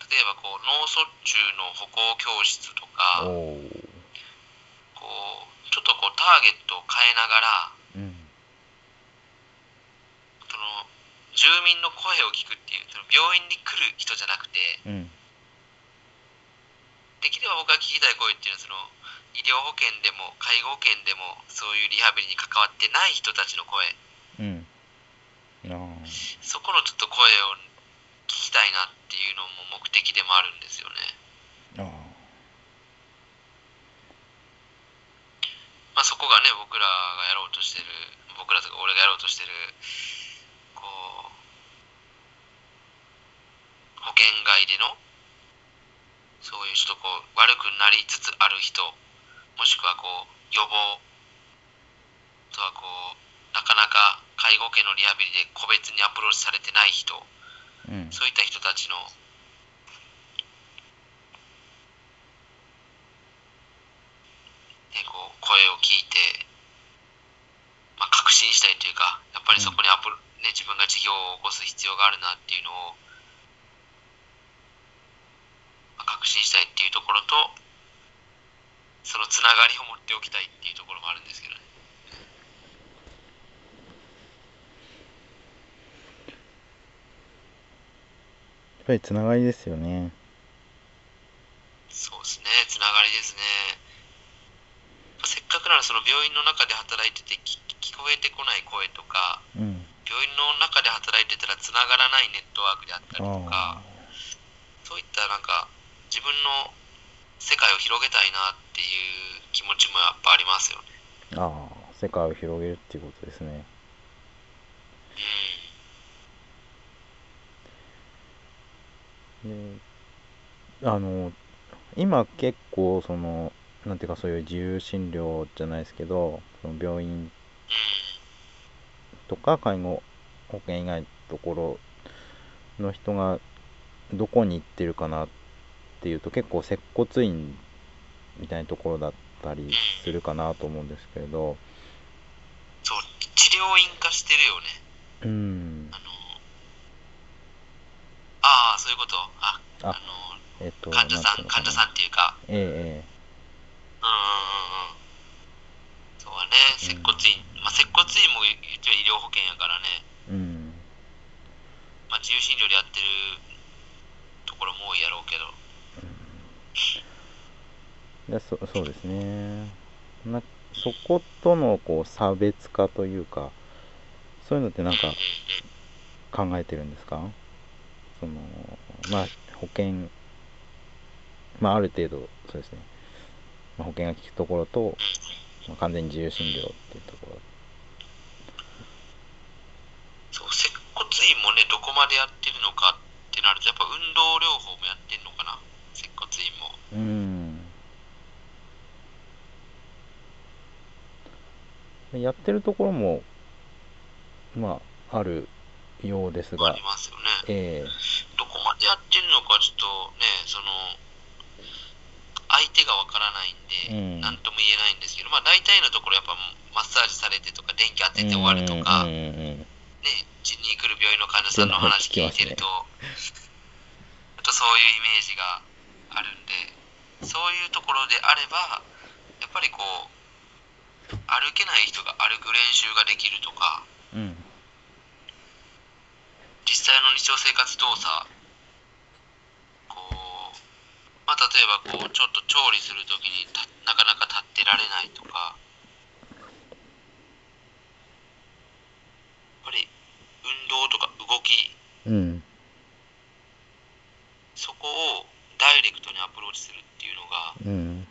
A: 例えばこう脳卒中の歩行教室とかこうちょっとこうターゲットを変えながら
B: うん。
A: その住民の声を聞くっていうその病院に来る人じゃなくて
B: うん
A: できれば僕が聞きたい声っていうのはその医療保険でも介護保険でもそういうリハビリに関わってない人たちの声。
B: うん。あ
A: そこのちょっと声を聞きたいなっていうのも目的でもあるんですよね。まあ、そこがね僕らがやろうとしてる僕らとか俺がやろうとしてるこう保険外でのそういうちょっとこう悪くなりつつある人もしくはこう予防あとはこうなかなか介護系のリハビリで個別にアプローチされてない人
B: うん。
A: そういった人たちのね、こう声を聞いて、まあ、確信したいというか、やっぱりそこにアプロ、ね、自分が事業を起こす必要があるなっていうのを、まあ、確信したいっていうところと、そのつながりを持っておきたいっていうところもあるんですけどね。
B: やっぱりつながりですよね
A: そうですね、つながりですね。せっかくならその病院の中で働いてて聞聞こえてこない声とか、
B: うん
A: 病院の中で働いてたらつながらないネットワークであったりと
B: あ
A: か、そういったなんか自分の世界を広げたいなっていう気持ちもやっぱありますよね。
B: ああ世界を広げるっていうことですねうんであの今結構そのなんていうかそういう自由診療じゃないですけどその病院。とか介護保険以外のところの人がどこに行ってるかなっていうと結構接骨院みたいなところだったりするかなと思うんですけれど。
A: そう、治療院化してるよね。
B: うん。
A: あの、ああ、そういうこと。あ、
B: あ
A: あ
B: えっと
A: の、患者さん、患者さんっていうか、
B: ええ
A: うんうんうんうん。そうはね、接骨院、まあ、接骨院も言っては医療保険やからね、
B: ええうん。
A: まあ、自由診療でやってるところも多いやろうけど、
B: でそそうですね。なそことのこう差別化というかそういうのってなんか。考えてるんですか？そのまあ保険まあある程度そうですね、まあ、保険が効くところと、まあ、完全に自由診療っていうところ。
A: そう、接骨院もねどこまでやってるのかってなると、やっぱ運動療法もやってん、
B: うん。やってるところも、まあ、あるようですが。
A: あり、ますよね。
B: ええ。
A: どこまでやってるのか、ちょっとね、その、相手がわからないんで、
B: うん。
A: とも言えないんですけど、まあ大体のところやっぱマッサージされてとか、電気当てて終わるとか、ね、うちに来る病院の患者さんの話聞いてると、あとそういうイメージがあるんで、そういうところであれば、やっぱりこう、歩けない人が歩く練習ができるとか、
B: うん。
A: 実際の日常生活動作、こう、まあ、例えばこう、ちょっと調理するときにたなかなか立ってられないとか、やっぱり運動とか動き、
B: うん。
A: そこをダイレクトにアプローチするっていうのが
B: うん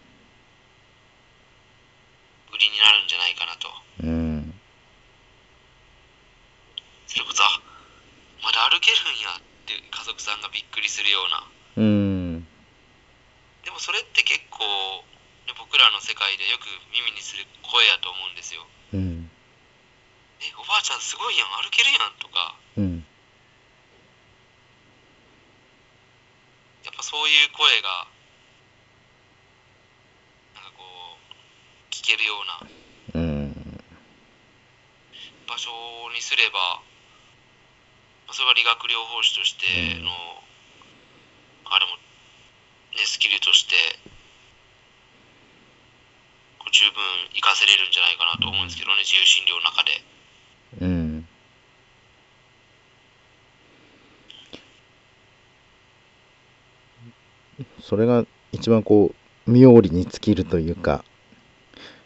A: 売りになるんじゃないかなと。
B: うん
A: それこそ、あまだ歩けるんやって家族さんがびっくりするような。
B: うん
A: でもそれって結構、ね僕らの世界でよく耳にする声やと思うんですよ。
B: うん
A: え、おばあちゃんすごいやん、歩けるやんとか、
B: うん
A: やっぱそういう声が、なんかこう、聞けるような
B: うん。
A: 場所にすれば、まあそれは理学療法士としての、あれも、ね、スキルとして、こう十分活かせれるんじゃないかなと思うんですけどね、自由診療の中で。
B: うん。それが一番こう妙利に尽きるというか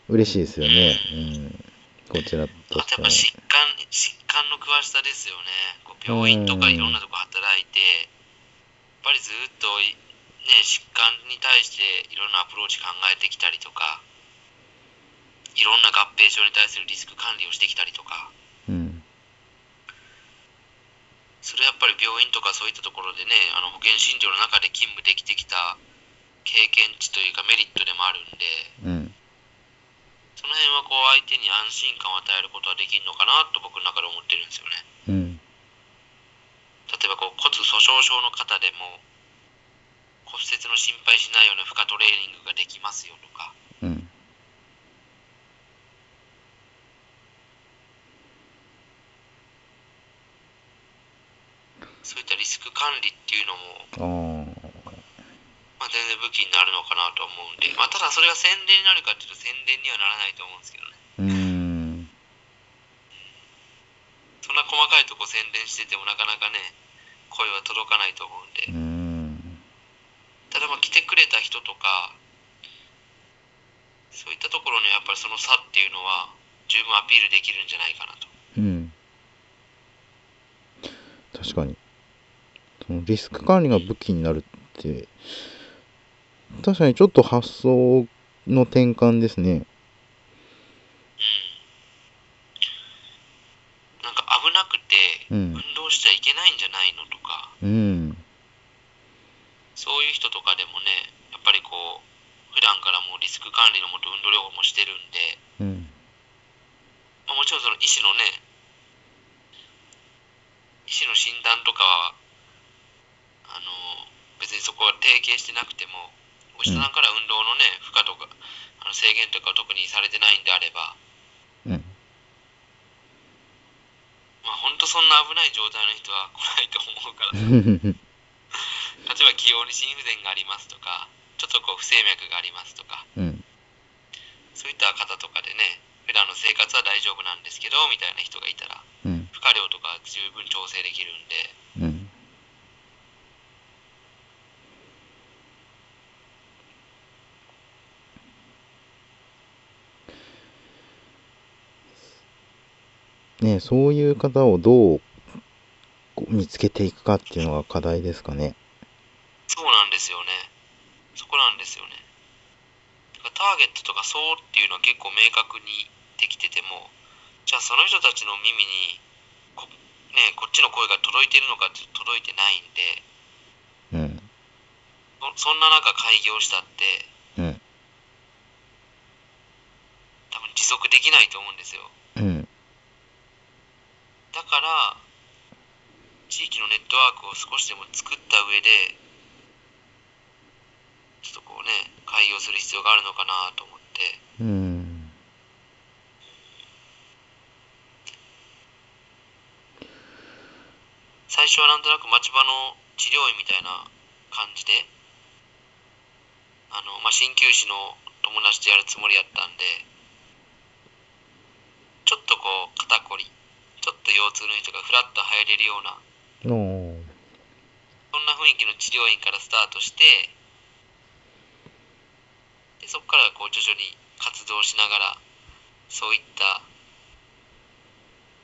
B: 嬉しいですよね、うん、こちら
A: あ
B: としては。
A: とやっぱ疾患、疾患の詳しさですよね。こう病院とかいろんなとこ働いて、やっぱりずっとい、ね、疾患に対していろんなアプローチ考えてきたりとか、いろんな合併症に対するリスク管理をしてきたりとか、
B: うん。
A: それやっぱり病院とかそういったところでね、あの保険診療の中で勤務できてきた経験値というかメリットでもあるんで、
B: うん
A: その辺はこう相手に安心感を与えることはできるのかなと僕の中で思ってるんですよね。
B: うん。
A: 例えばこう骨粗鬆症の方でも骨折の心配しないような負荷トレーニングができますよとか。
B: うん。
A: そういったリスク管理っていうのも、まあ、全然武器になるのかなと思うんで、まあ、ただそれが宣伝になるかっていうと宣伝にはならないと思うんですけどね。
B: うん。
A: そんな細かいとこ宣伝しててもなかなかね声は届かないと思うんで。
B: うん。
A: ただまあ来てくれた人とかそういったところにやっぱりその差っていうのは十分アピールできるんじゃないかなと。
B: うん。確かに。そのリスク管理が武器になるって確かにちょっと発想の転換ですね。
A: うん。なんか危なくて
B: うん。
A: 運動しちゃいけないんじゃないのとか。
B: うん。
A: そういう人とかでもねやっぱりこう普段からもうリスク管理のもと運動療法もしてるんで、
B: うん。
A: まあ、もちろんその医師のね医師の診断とかはあの別にそこは提携してなくてもお医者さんから運動のね負荷とかあの制限とかは特にされてないんであれば。
B: うん。
A: まあ本当そんな危ない状態の人は来ないと思うから。例えば気応に心不全がありますとかちょっとこう不整脈がありますとか。
B: うん。
A: そういった方とかでね普段の生活は大丈夫なんですけどみたいな人がいたら
B: うん。
A: 負荷量とか十分調整できるんで。
B: うんねそういう方をどう見つけていくかっていうのが課題ですかね。
A: そうなんですよね。そこなんですよね。ターゲットとか層っていうのは結構明確にできてても、じゃあその人たちの耳にこ、ね、こっちの声が届いてるのかって届いてないんで、
B: うん。
A: そそんな中開業したって、
B: うん。
A: 多分持続できないと思うんですよ。だから、地域のネットワークを少しでも作った上で、ちょっとこうね、開業する必要があるのかなと思って、
B: うん。
A: 最初はなんとなく町場の治療院みたいな感じで、あの、まあ、鍼灸師の友達とやるつもりやったんで、ちょっとこう、肩こり、と腰痛の人がフラッと入れるような、そんな雰囲気の治療院からスタートして、でそこからこう徐々に活動しながら、そういった、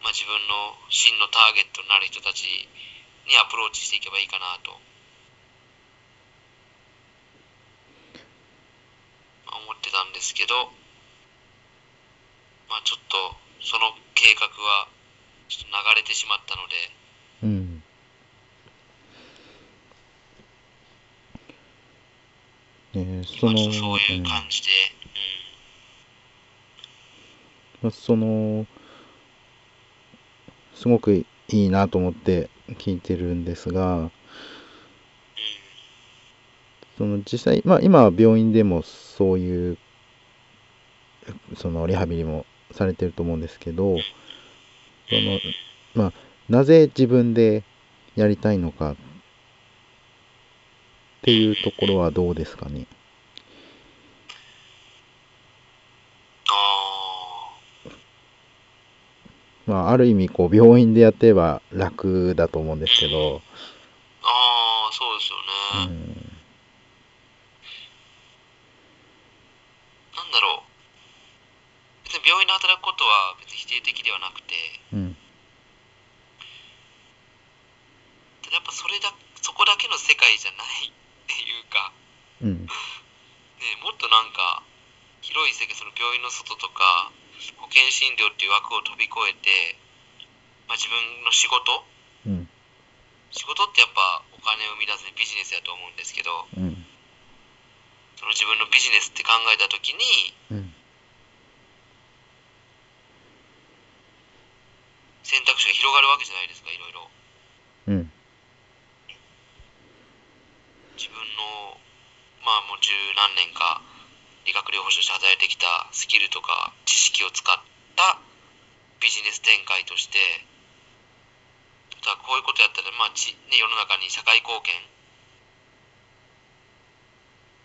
A: まあ、自分の真のターゲットになる人たちにアプローチしていけばいいかなと、まあ思ってたんですけど、まあ、ちょっとその計画はちょっと流れてしまったので、
B: うん。ねその、
A: そういう感じで、
B: うん。その、すごくいいなと思って聞いてるんですが、
A: うん、うん、
B: その実際、まあ今は病院でもそういう、そのリハビリもされてると思うんですけど、その、まあ、なぜ自分でやりたいのかっていうところはどうですかね？
A: あ
B: まあ、ある意味、こう、病院でやってれば楽だと思うんですけど、
A: あ、ああ、そうですよ
B: う
A: ね。
B: ん、
A: なんだろう。別に病院で働くことは別に否定的ではなくて、
B: うん、
A: ただやっぱそれだ、そこだけの世界じゃないっていうか、
B: うん、
A: ね、もっとなんか、広い世界、その病院の外とか、保険診療っていう枠を飛び越えて、まあ、自分の仕事
B: うん、
A: 仕事ってやっぱお金を生み出すビジネスやと思うんですけど、
B: うん、
A: その自分のビジネスって考えたときに、
B: うん、
A: 選択肢が広がるわけじゃないですか、いろいろ。
B: うん、
A: 自分の、まあもう十何年か理学療法士として働いてきたスキルとか知識を使ったビジネス展開として、こういうことやったら、まあちね、世の中に社会貢献、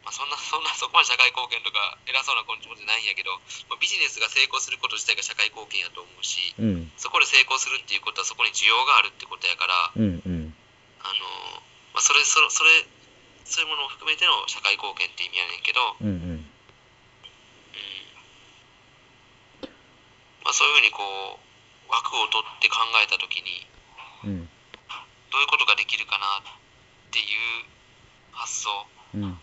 A: まあ、そんな、そんな、そこまで社会貢献とか偉そうな気持ちじゃないんやけど、まあ、ビジネスが成功すること自体が社会貢献やと思うし、
B: うん、
A: そこで成功するっていうことはそこに需要があるってことやから、
B: うん、うん、
A: あのまあ、それそれそれそういうものを含めての社会貢献って意味やねんけど、
B: うん、うん、
A: うん。まあ、そういうふうにこう枠を取って考えた時に
B: うん、
A: どういうことができるかなっていう発想。
B: うん、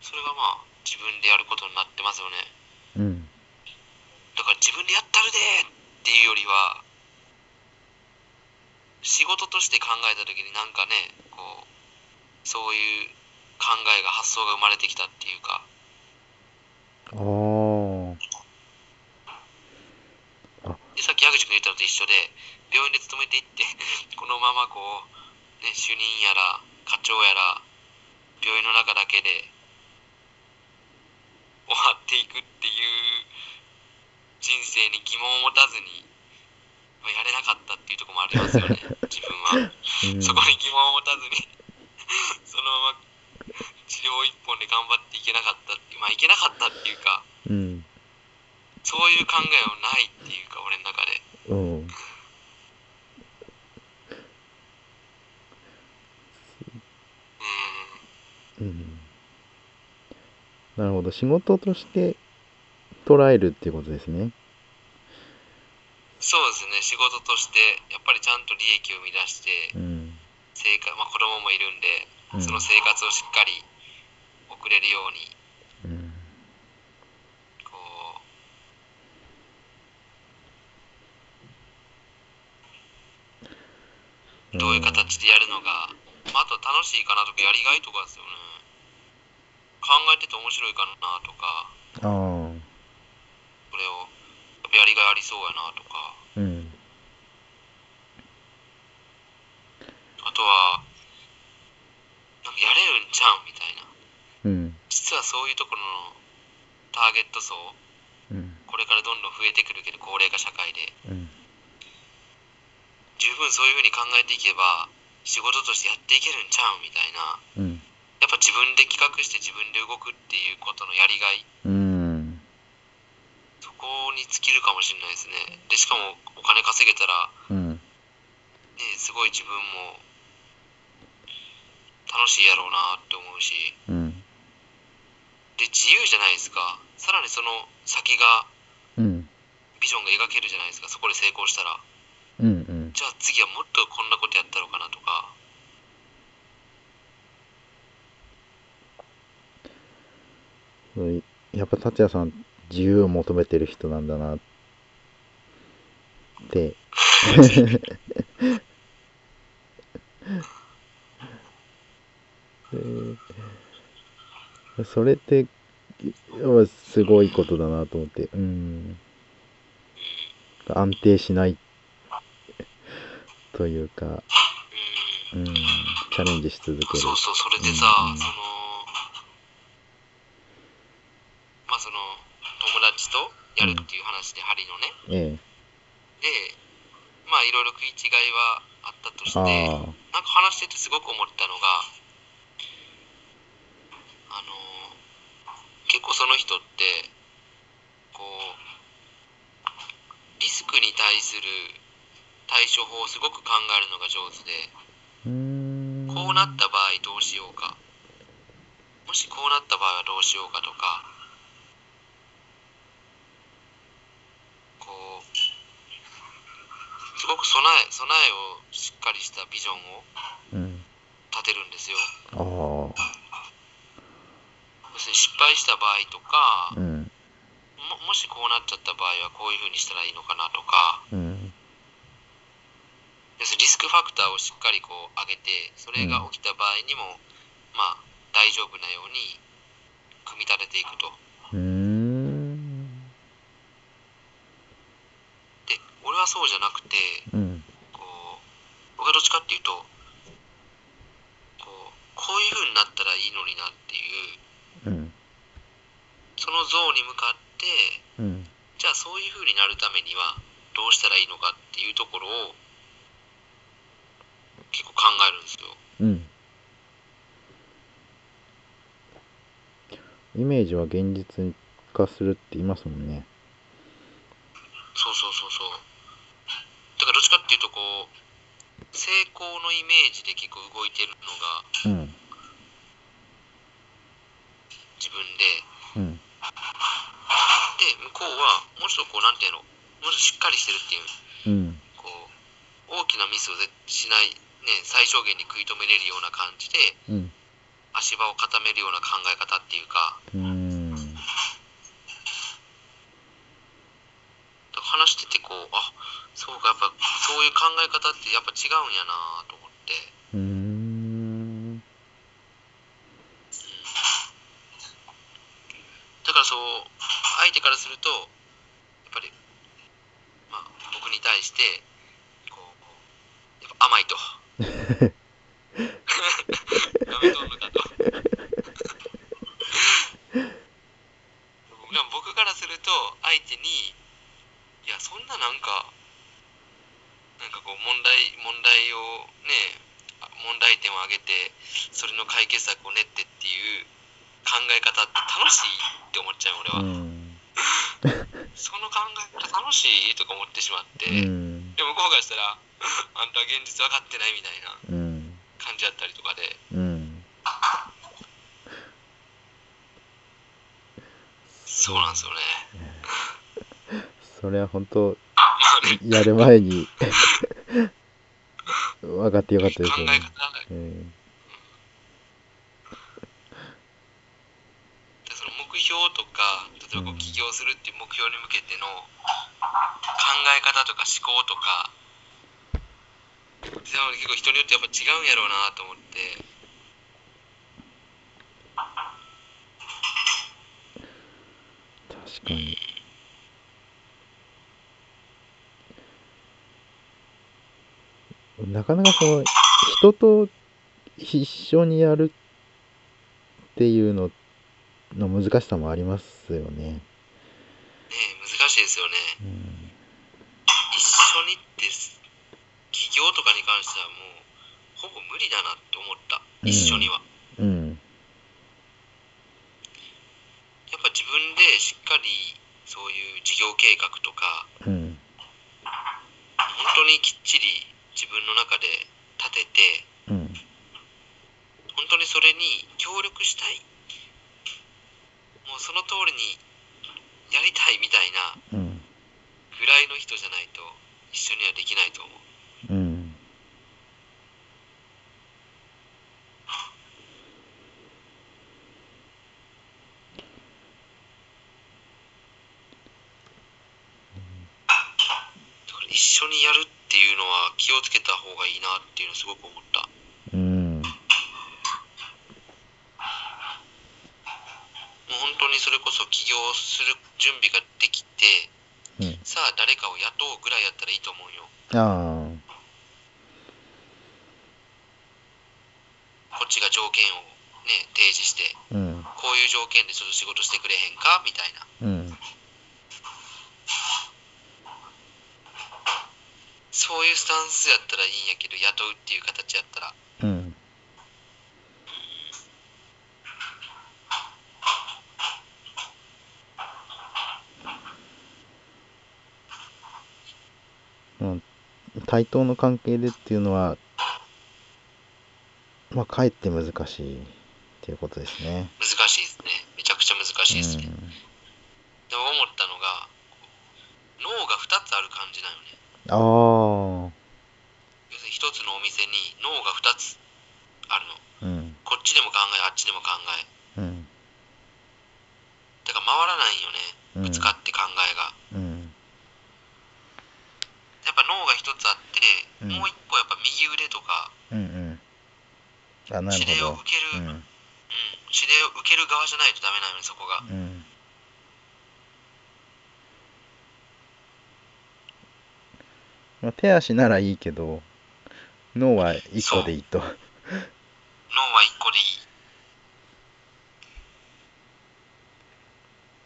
A: それがまあ自分でやることになってますよね。
B: うん、
A: だから自分でやったるでっていうよりは仕事として考えた時になんかねこうそういう考えが発想が生まれてきたっていうか。
B: ああ、
A: でさっき矢口君言ったのと一緒で病院で勤めていって このままこう、ね、主任やら課長やら病院の中だけで終わっていくっていう人生に疑問を持たずにまあやれなかったっていうところもありますよね。自分は。
B: うん、
A: そこに疑問を持たずに そのまま治療一本で頑張っていけなかったってまあいけなかったっていうか
B: うん、
A: そういう考えはないっていうか俺の中で。
B: うん、
A: うん
B: なるほど。仕事として捉えるっていうことですね。
A: そうですね。仕事として、やっぱりちゃんと利益を生み出して、
B: うん、
A: まあ、子供もいるんで、
B: うん
A: その生活をしっかり送れるように、
B: うん。
A: こう、どういう形でやるのが、まあ、あと楽しいかなとかやりがいとかですよね。考えてて面白いかなとかこれをやりがいありそうやなとか。
B: うん。
A: あとはなんかやれるんちゃうみたいな。
B: うん。
A: 実はそういうところのターゲット層
B: うん。
A: これからどんどん増えてくるけど高齢化社会で
B: うん。
A: 十分そういうふうに考えていけば仕事としてやっていけるんちゃうみたいな
B: うん
A: やっぱ自分で企画して自分で動くっていうことのやりがい。
B: うん。
A: そこに尽きるかもしれないですね。でしかもお金稼げたら、
B: うん。
A: ね、すごい自分も楽しいやろうなって思うし。
B: うん。
A: で自由じゃないですか。さらにその先が
B: うん。
A: ビジョンが描けるじゃないですか。そこで成功したら。
B: うんうん。
A: じゃあ次はもっとこんなことやったのかなとか
B: うんやっぱ達也さん自由を求めてる人なんだなって。でそれってすごいことだなと思って。うん。安定しないというか、
A: うん。
B: うん、チャレンジし続ける。
A: そうそうそれでさ、
B: うんうん。
A: そのまあその友達とやるっていう話で、針のね。
B: ええ
A: でまあいろいろ食い違いはあったとして
B: あ
A: なん
B: あ
A: か話しててすごく思ったのがあの結構その人ってこうリスクに対する対処法をすごく考えるのが上手でこうなった場合どうしようか。もしこうなった場合はどうしようかとかこうすごく備え備えをしっかりしたビジョンを
B: うん。
A: 立てるんですよ。
B: ああ。
A: 要するに失敗した場合とか
B: うん。
A: ももしこうなっちゃった場合はこういうふうにしたらいいのかなとか
B: うん。
A: 要するにリスクファクターをしっかりこう上げてそれが起きた場合にも、まあ大丈夫なように組み立てていくと
B: うーん
A: で俺はそうじゃなくて
B: うん。
A: こう僕はどっちかっていうとこうこういう風になったらいいのになっていう
B: うん。
A: その像に向かって
B: うん。
A: じゃあそういう風になるためにはどうしたらいいのかっていうところを結構考えるんですよ。
B: うん。イメージは現実化するって言いますもんね。
A: そうそうそうそうだからどっちかっていうとこう成功のイメージで結構動いてるのが
B: うん。
A: 自分で。
B: うん。
A: で向こうはもうちょっとこうなんていうの？もうちょっとしっかりしてるっていう。
B: うん。
A: こう大きなミスをぜしない、ね、最小限に食い止めれるような感じで
B: うん。
A: 足場を固めるような考え方っていうか。
B: うーん
A: 話しててこうあそうかやっぱそういう考え方ってやっぱ違うんやなと思って。
B: うーん。
A: だからそう相手からするとやっぱり、まあ、僕に対してこうやっぱ甘いと。やめとんのかと。僕からすると相手にいやそんななんかなんかこう問題問題をねあ問題点を挙げてそれの解決策を練ってっていう考え方って楽しいって思っちゃう俺は、
B: うん。
A: その考え方楽しいとか思ってしまって、
B: うん。
A: でも向こうからしたら あんたは現実分かってないみたいな
B: うん。
A: 感じだったりとかで。
B: うん。
A: そうなんですよね。
B: それは本当 やる前に。分かってよかったです
A: 考え方
B: よね。うん。
A: でその目標とか例えばこう起業するっていう目標に向けての考え方とか思考とかでも結構人によってやっぱ違うんやろうなと思って。
B: 確かになかなかその人と一緒にやるっていうのの難しさもありますよね。
A: ね難しいですよね。
B: うん、
A: 一緒にって起業とかに関してはもうほぼ無理だなって思った。
B: うん
A: 一緒には、
B: うん、
A: やっぱ自分でしっかりそういう事業計画とか
B: うん、
A: 本当にきっちり自分の中で立てて
B: うん、
A: 本当にそれに協力したい。もうその通りにやりたいみたいな
B: うん、
A: ぐらいの人じゃないと一緒にはできないと思う。一緒にやる気をつけた方がいいなっていうのをすごく思った。
B: うん、
A: もう本当にそれこそ起業する準備ができて
B: うん。
A: さあ誰かを雇うぐらいやったらいいと思うよ。
B: あ
A: こっちが条件をね提示して
B: あ、うん、
A: こういう条件でちょっと仕事してくれへんか？みたいな。
B: うん、
A: そういうスタンスやったらいいんやけど雇うっていう形やったら。
B: うん。対等の関係でっていうのは、まあ、かえって難しいっていうことですね。
A: 難しいですねめちゃくちゃ難しいですね、
B: うん、
A: でも思ったのが脳が2つある感じなのね
B: ああ、
A: 要するに1つのお店に脳が2つあるの。
B: うん、
A: こっちでも考えあっちでも考え。
B: うん、
A: だから回らないよね。
B: うん、
A: ぶつかって考えが。
B: うん、
A: やっぱ脳が1つあって、
B: うん。
A: もう1個やっぱ右腕とか
B: うん、うん。あ、なる
A: 指令を
B: ほ
A: 受ける、
B: ど。
A: うん。
B: うん、
A: 指令を受ける側じゃないとダメなのねそこが。
B: うん。まあ、手足ならいいけど、脳は一個でいいと。
A: 脳は1個でいい。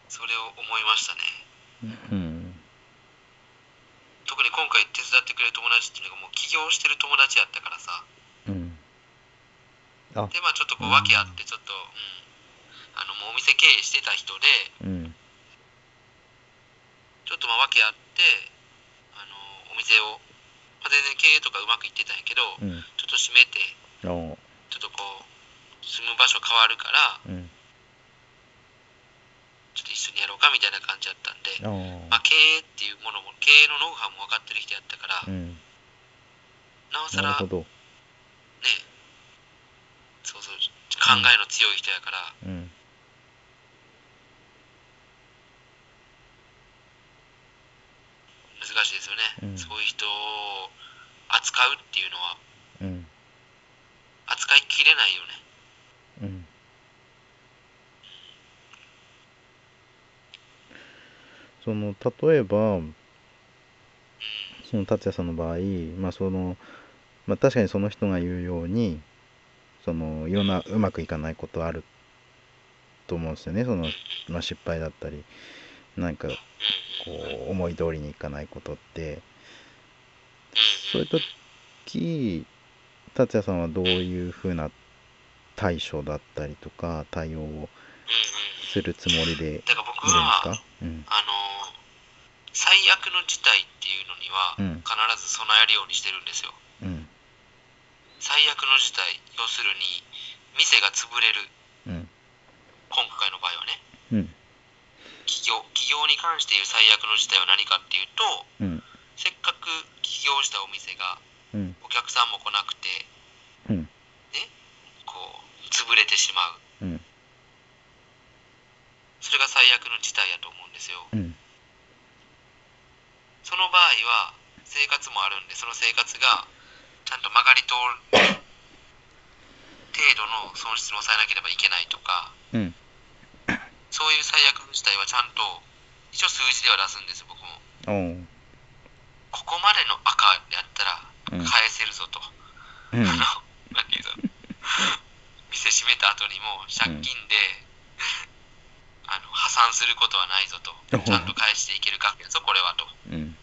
A: それを思いましたね。
B: うん、
A: 特に今回手伝ってくれる友達っていうのがもう起業してる友達やったからさ。
B: うん。
A: でまあちょっとこう訳あってちょっと、うん、あのもうお店経営してた人で
B: うん、
A: ちょっとまあ訳あってお店を、まあ、全然経営とかうまくいってたんやけど
B: うん、
A: ちょっと閉めて
B: お
A: ちょっとこう住む場所変わるから
B: うん、
A: ちょっと一緒にやろうかみたいな感じだったんで、
B: お
A: まあ、経営っていうものも経営のノウハウも分かってる人やったから、
B: うん、
A: なおさらね。そうそう考えの強い人やから、
B: うん、
A: 難しいですよね、
B: うん。
A: そういう人を扱うっていうのは
B: うん、
A: 扱いきれないよね。
B: うん。その例えばその達也さんの場合、まあそのまあ、確かにその人が言うようにそのいろんなうまくいかないことあると思うんですよね。その、まあ、失敗だったりなんか
A: うん
B: こう思い通りにいかないことって
A: うん。
B: そういう時達也さんはどういうふうな対処だったりとか対応をするつもりでいるんで
A: だから僕
B: す
A: は
B: かうん。
A: あの最悪の事態っていうのには
B: うん。
A: 必ず備えるようにしてるんですよ。
B: うん。
A: 最悪の事態要するに店が潰れる。
B: うん。
A: 今回の場合はね。
B: うん
A: 企業企業に関していう最悪の事態は何かっていうと
B: うん。
A: せっかく起業したお店が
B: うん。
A: お客さんも来なくて
B: うん。
A: こう潰れてしまう。
B: うん。
A: それが最悪の事態やと思うんですよ。
B: うん。
A: その場合は生活もあるんでその生活がちちゃんと曲がり通る程度の損失も抑えなければいけないとか、
B: うん
A: そういう最悪自体はちゃんと一応数字では出すんです僕も。ここまでの赤やったら
B: うん。
A: 返せるぞと、
B: うん。
A: あのなんていうの？店閉めた後にも借金で、あの破産することはないぞと。
B: うん。
A: ちゃんと返していける額やぞこれはと。
B: うん。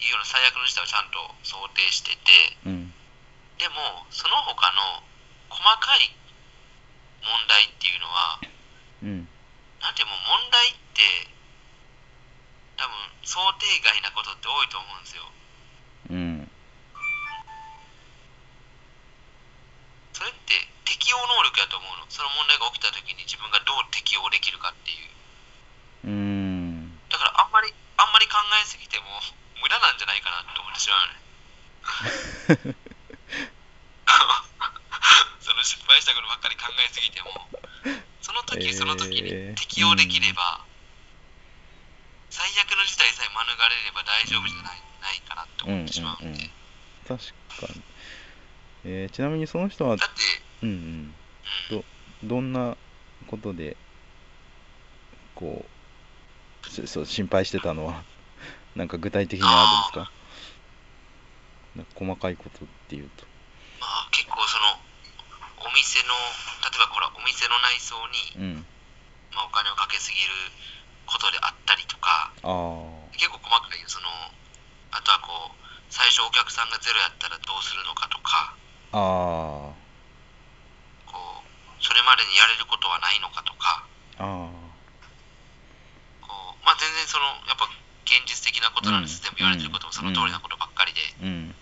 A: いうような最悪の事態をちゃんと想定してて。
B: うん。
A: でもその他の細かい問題っていうのは
B: うん。
A: なんてもう問題って多分想定外なことって多いと思うんですよ。
B: うん。
A: それって適応能力やと思うの？その問題が起きた時に自分がどう適応できるかっていう。
B: うん。
A: だからあんまりあんまり考えすぎても無駄なんじゃないかなって思ってしまうよね その失敗したことばっかり考えすぎてもその時その時
B: えー
A: に適応できれば、最悪の事態さえ免れれば大丈夫じゃない,、ないかなってしまう
B: うん。うんうん確かに。えーちなみにその人は
A: だって、
B: うんうん。
A: うん、
B: どどんなことでこうそそう心配してたのは なんか具体的にあるんですか？なんか細かいことっていうと。
A: まあ結構そのお店の例えばほらお店の内装に、
B: うん。
A: まあ、お金をかけすぎることであったりとか
B: ああ
A: 結構細かいそのあとはこう最初お客さんがゼロやったらどうするのかとか
B: ああ
A: こうそれまでにやれることはないのかとか
B: あ
A: こうまあ全然そのやっぱ現実的なことなんです、
B: うん
A: 全部言われてることもその通りなことばっかりで、
B: あうん。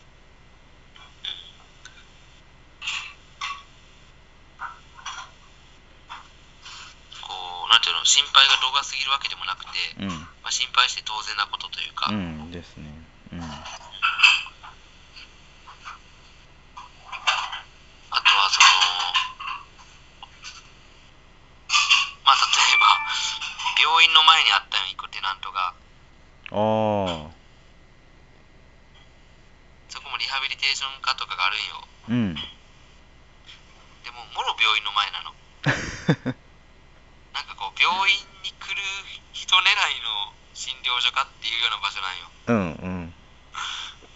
A: こうなんていうの心配が度が過ぎるわけでもなくて、
B: うん。
A: まあ、心配して当然なことというか、
B: うんですね
A: ああそこもリハビリテーション科とかがあるんよ。
B: うん
A: でも、もろ病院の前なの。なんかこう、病院に来る人狙いの診療所かっていうような場所なんよ。
B: うんうん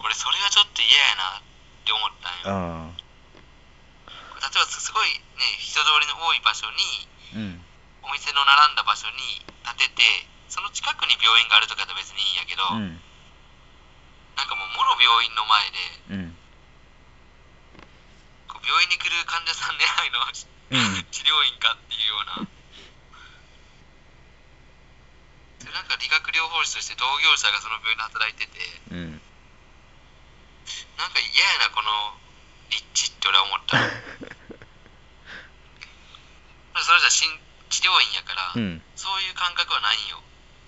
A: 俺、それはちょっと嫌やなって思ったんよ。
B: あ
A: 例えば、すごいね、人通りの多い場所に、
B: あうん
A: お店の並んだ場所に建てて、その近くに病院があるとかだと別にいいんやけど、
B: うん。
A: なんかもう、もろ病院の前で、
B: うん。
A: こう病院に来る患者さん狙いの
B: うん。
A: 治療院かっていうような、なんか理学療法士として同業者がその病院で働いてて、
B: うん。
A: なんか嫌やな、この立地って俺は思った。の。それじゃ新治療院やから、
B: うん。
A: そういう感覚はないんよ。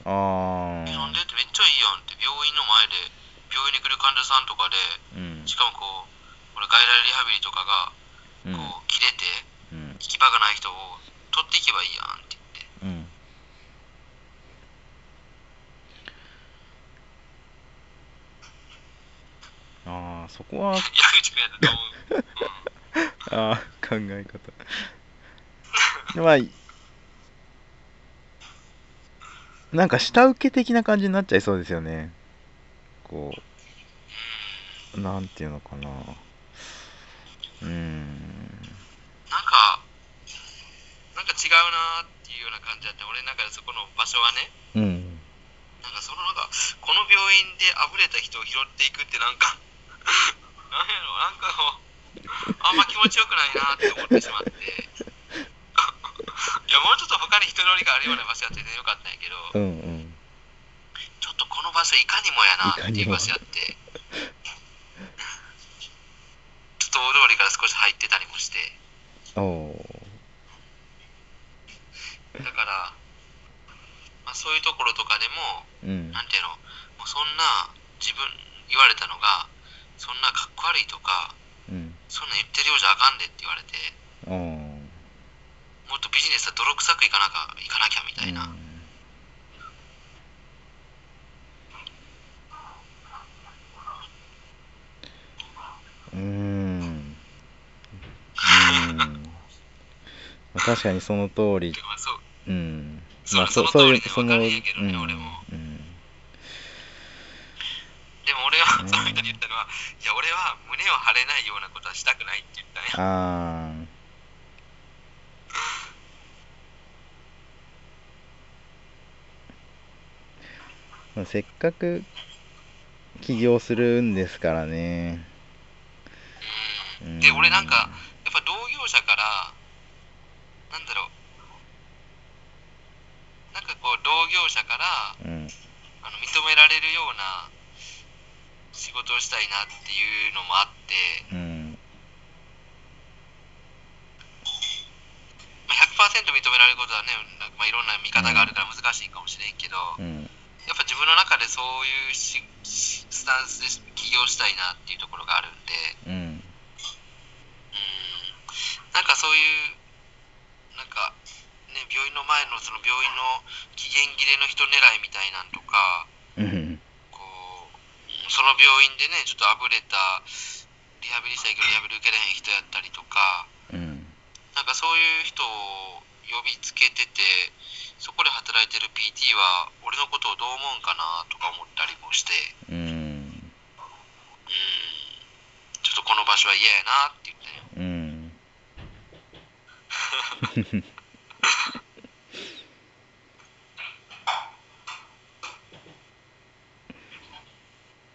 B: あ
A: えなん
B: あ
A: でってめっちゃいいやんって、病院の前で、病院に来る患者さんとかで、
B: うん。
A: しかもこう、俺外来リハビリとかが、
B: うん。
A: こう、切れて、
B: うん。
A: 行き場がない人を取っていけばいいやんって言って。
B: うん。ああそこは。ああ考え方。でまあなんか下請け的な感じになっちゃいそうですよね。こうなんていうのかな。うーん。
A: なんか、なんか違うなーっていうような感じだった。俺の中でそこの場所はね、
B: うん。
A: なんかそのなんか、この病院であぶれた人を拾っていくってなんか、なんやろ、なんかあんま気持ちよくないなって思ってしまって。いや、もうちょっと他に人通りがあるような場所やって全然よかったんやけど、
B: うんうん。
A: ちょっとこの場所いかにもやなっていう場所やって、ちょっと大通りから少し入ってたりもして、だから、まあ、そういうところとかでも、
B: ーうん。
A: なんていうの、もうそんな自分、言われたのが、そんなかっこ悪いとか、
B: うん。
A: そんなん言ってるようじゃあかんでって言われて、もっとビジネスは泥臭くいかなかいかなきゃみたいな、
B: うん、うん確かにその通り。
A: う
B: ん。まあ、そ
A: そういう、
B: そ、
A: ん、なに。
B: うん、
A: でも俺は、その人に言ったのは、いや、俺は胸を張れないようなことはしたくないって言ったね。
B: ああ。せっかく起業するんですからね。
A: うん。で俺なんかやっぱ同業者からなんだろう。なんかこう同業者から
B: うん。
A: あの認められるような仕事をしたいなっていうのもあって、
B: うん。
A: まあ、100%認められることはね、まあいろんな見方があるから難しいかもしれんけど、
B: うん
A: やっぱ自分の中でそういうししスタンスで起業したいなっていうところがあるんで、
B: うん。
A: うん、なんかそういう、なんか、ね、病院の前のその病院の期限切れの人狙いみたいなんとか、
B: うん。
A: こう、その病院でね、ちょっとあぶれた、リハビリしたいけどリハビリ受けれへん人やったりとか、
B: うん。
A: なんかそういう人を呼びつけてて、そこで働いてる PT は、俺のことをどう思うんかなとか思ったりもして、
B: うん。
A: うん、ちょっとこの場所は嫌やなって言ってね。
B: うん。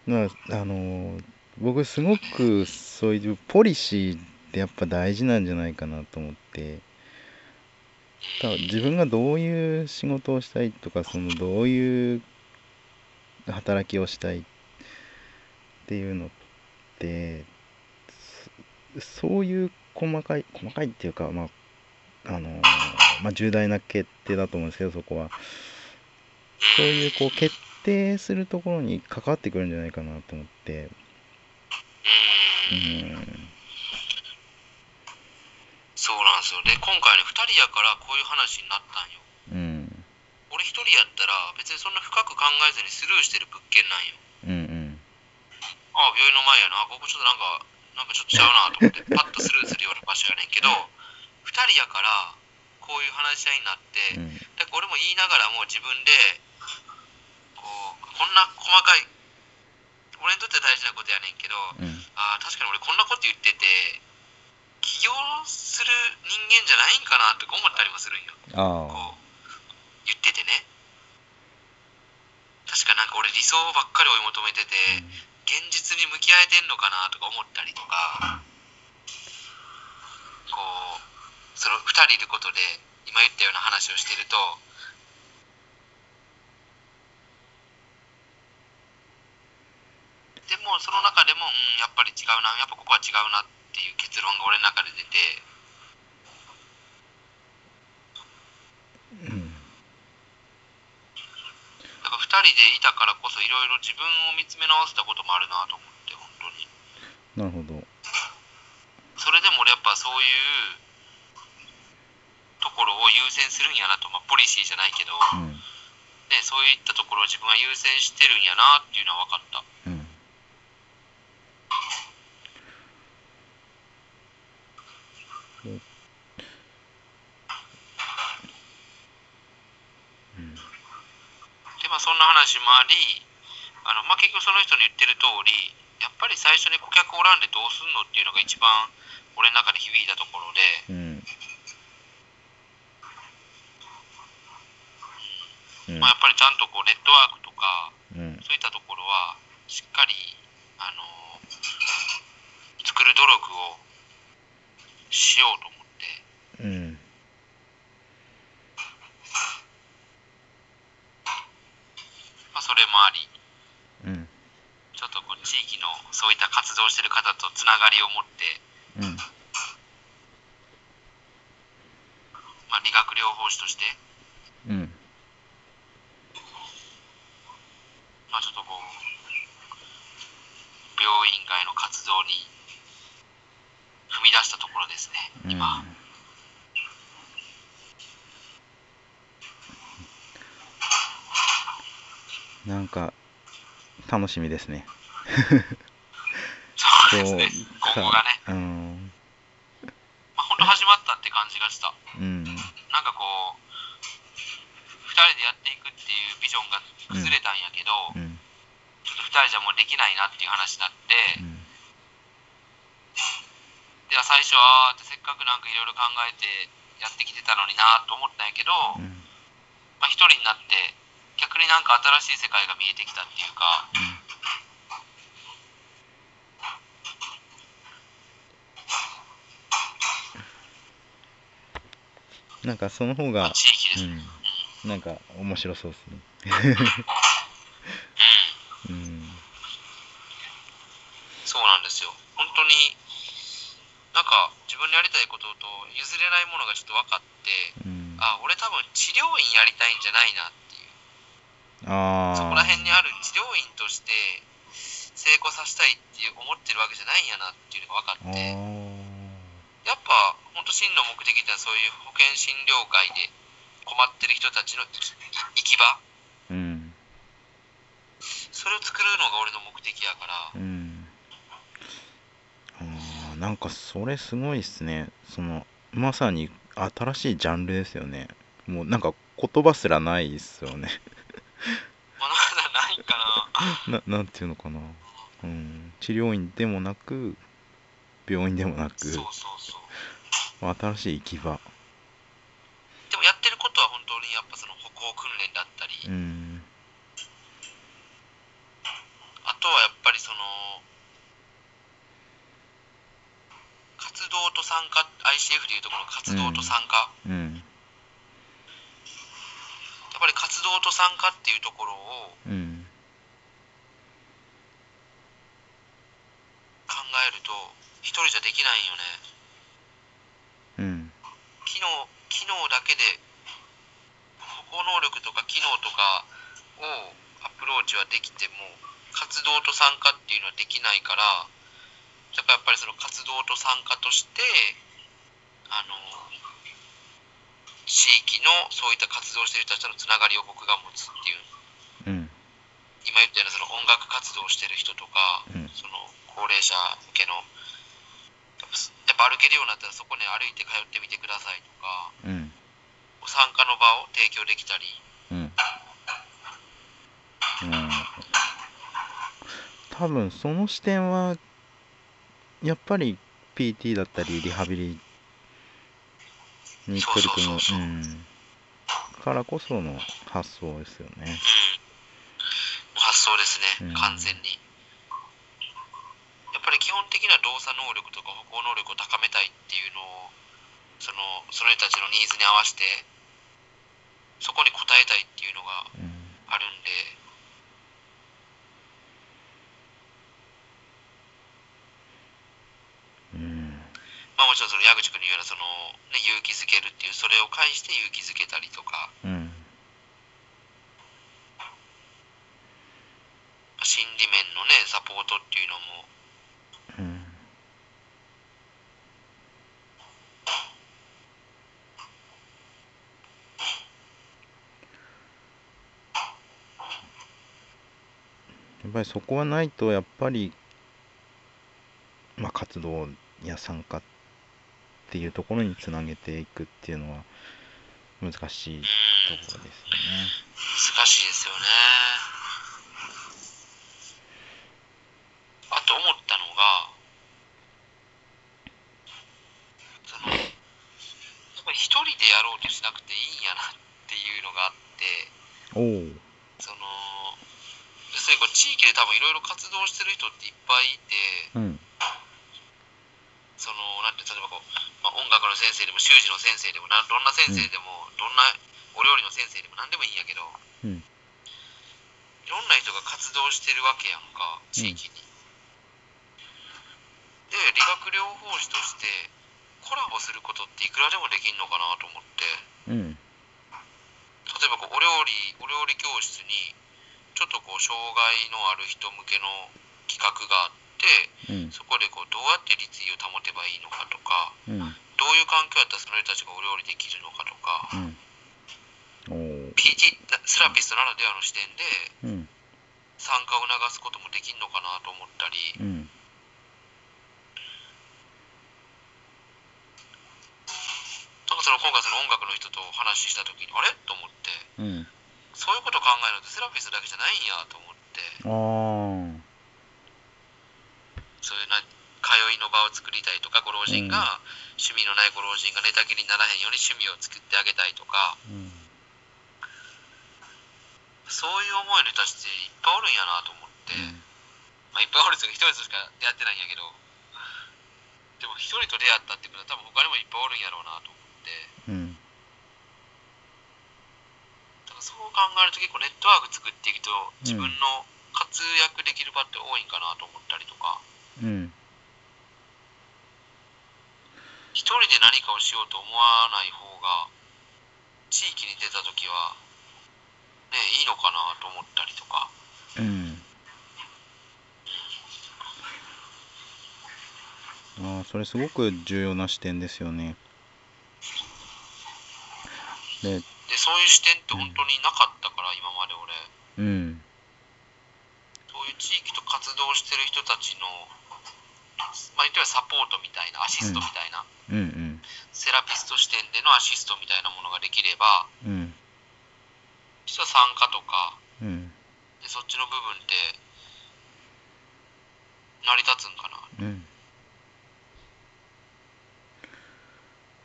B: まああの僕すごくそういうポリシーってやっぱ大事なんじゃないかなと思って多分自分がどういう仕事をしたいとかそのどういう働きをしたいっていうのってそういう細かい細かいっていうかまああのまあ重大な決定だと思うんですけどそこは。そういうこう決定するところに関わってくるんじゃないかなと思って。う
A: ん。そうなんですよ。で、今回ね、2人やからこういう話になったんよ。
B: うん
A: 俺1人やったら、別にそんな深く考えずにスルーしてる物件なんよ。
B: うんうん
A: ああ、病院の前やな。ここちょっとなんか、なんかちょっとちゃうなと思って、パッとスルーするような場所やねんけど、2人やから、こういう話し合いになって、
B: うん
A: だから俺も言いながらも自分で、こう、こんな細かい、俺にとって大事なことやねんけど、
B: うん
A: ああ、確かに俺こんなこと言ってて、起業する人間じゃないんかなとか思ったりもするんよ。
B: あ
A: こう、言っててね。確かなんか俺理想ばっかり追い求めてて、現実に向き合えてんのかなとか思ったりとか、こう、その2人いることで、今言ったような話をしてると、でもその中でも、うん、やっぱり違うな、やっぱここは違うなっていう結論が俺の中で出て、
B: うん。
A: だから2人でいたからこそいろいろ自分を見つめ直せたこともあるなと思って、本当に。
B: なるほど。
A: それでも俺やっぱそういうところを優先するんやなと、まあ、ポリシーじゃないけど、
B: うん。
A: ね、そういったところを自分は優先してるんやなっていうのは分かった。
B: うんうん
A: で、まあ、そんな話もあり、あのまあ、結局その人の言ってる通り、やっぱり最初に顧客おらんでどうすんのっていうのが一番俺の中で響いたところで、
B: うん。うん。
A: まあ、やっぱりちゃんとこうネットワークとか、
B: うん。
A: そういったところはしっかり、あの作る努力をしようと思って、
B: うん
A: まあ、それもあり、
B: うん。
A: ちょっとこう地域のそういった活動してる方とつながりを持って、
B: うん。
A: まあ、理学療法士として、
B: うん。
A: まあ、ちょっとこう、病院外の活動に踏み出したところですね、今。
B: なんか楽しみですね。
A: そうですね、
B: こう
A: 今後がね、
B: うん。
A: まあ、本当始まったって感じがした。
B: うん。
A: なんかこう2人でやっていくっていうビジョンが崩れたんやけど、
B: うん。
A: ちょっと2人じゃもうできないなっていう話になって、
B: うん。
A: では最初はせっかくなんかいろいろ考えてやってきてたのになと思ったんやけど、
B: うん。
A: まあ、一人になって逆になんか新しい世界が見えてきたっていうか。
B: なんかその方が
A: 地域です、
B: うん。なんか面白そうですね。
A: うん。
B: うん。
A: そうなんですよ。本当になんか自分のやりたいことと譲れないものがちょっと分かって
B: うん。
A: あ俺多分治療院やりたいんじゃないなって
B: ああ
A: そこら辺にある治療院として成功させたいっていう思ってるわけじゃないんやなっていうのが分か
B: あ
A: って。
B: ー。
A: やっぱ本当真の目的ってのはそういう保険診療会で困ってる人たちの生き場。
B: うん
A: それを作るのが俺の目的やから。
B: うん。あーなんかそれすごいっすね。そのまさに新しいジャンルですよね。もうなんか言葉すらないっすよね
A: ないかな。
B: ななんていうのかな。うん。治療院でもなく病院でもなく。
A: そうそうそう。
B: 新しい行き場。
A: でもやってることは本当にやっぱその歩行訓練だったり、
B: うん。
A: あとはやっぱりその活動と参加 ICF でいうところの活動と参加、
B: うん。
A: やっぱり活動と参加っていうところを
B: うん
A: 考えると一人じゃできないよね。
B: うん。
A: 機能機能だけで歩行能力とか機能とかをアプローチはできても活動と参加っていうのはできないからだからやっぱりその活動と参加としてあの地域のそういった活動をしている人たちとのつながりを僕が持つっていう
B: うん。
A: 今言ったようなその音楽活動をしてる人とか、
B: うん。
A: その高齢者向けのやっぱ歩けるようになったらそこに歩いて通ってみてくださいとか
B: うん。
A: 参加の場を提供できたり。
B: うん。うん。多分その視点はやっぱり PT だったりリハビリに取り組むからこその発想ですよね。
A: 発想ですね、
B: うん。
A: 完全に。やっぱり基本的な動作能力とか歩行能力を高めたいっていうのを、そのその人たちのニーズに合わせて、そこに応えたいっていうのが
B: うん。
A: あるんで、
B: うん
A: まあ、もちろんその矢口君の言うようなその、ね、勇気づけるっていう、それを介して勇気づけたりとか、
B: うん。
A: 心理面のね、サポートっていうのも、
B: うん。やっぱりそこはないとやっぱりまあ活動や参加っていうところにつなげていくっていうのは難しい
A: うん、
B: ところですよね。
A: 難しいですよね。あと思ったのが、その、やっぱり一人でやろうとしなくていいんやなっていうのがあって、その、要するにこう地域で多分いろいろ活動してる人っていっぱいいて、
B: うん
A: その、なんて、例えばこう、まあ、音楽の先生でも、習字の先生でも、などんな先生でも、どんなお料理の先生でも何でもいいんやけど、
B: うん。
A: いろんな人が活動してるわけやんか、地域に。で、理学療法士として、コラボすることっていくらでもできんのかなと思って、
B: うん。
A: 例えばこうお料理、お料理教室に、ちょっとこう、障害のある人向けの企画があって、
B: うん。
A: そこでこうどうやって立位を保てばいいのかとか、
B: うん
A: どういう環境やったらその人たちがお料理できるのかとか、
B: うん。
A: PT セラピストならではの視点で
B: うん。
A: 参加を促すこともできるのかなと思ったり、
B: うん。
A: ち話した時にあれ？と思って。
B: うん。
A: そういうこと考えるのってセラピストだけじゃないんやと思って。そういうな通いの場を作りたいとかご老人が、趣味のないご老人が寝たきりにならへんように趣味を作ってあげたいとか。
B: うん
A: そういう思いの人たちっていっぱいおるんやなと思って、まあ、いっぱいおるというか一人としか出会ってないんやけど。でも一人と出会ったってことは多分他にもいっぱいおるんやろうなと思って。
B: うん。
A: だからそう考えると結構ネットワーク作っていくと自分の活躍できる場って多いんかなと思ったりとか。
B: うん
A: 一人で何かをしようと思わない方が地域に出た時はねいいのかなと思ったりとか。
B: うん。ああそれすごく重要な視点ですよね。で
A: でそういう視点って本当になかったから今まで俺。
B: うん。
A: そういう地域と活動してる人たちのまあ言ってはサポートみたいなアシストみたいな、
B: うん
A: セラピスト視点でのアシストみたいなものができれば
B: うん。うん
A: 実は参加とか
B: うん。
A: でそっちの部分って成り立つんかな？
B: うん。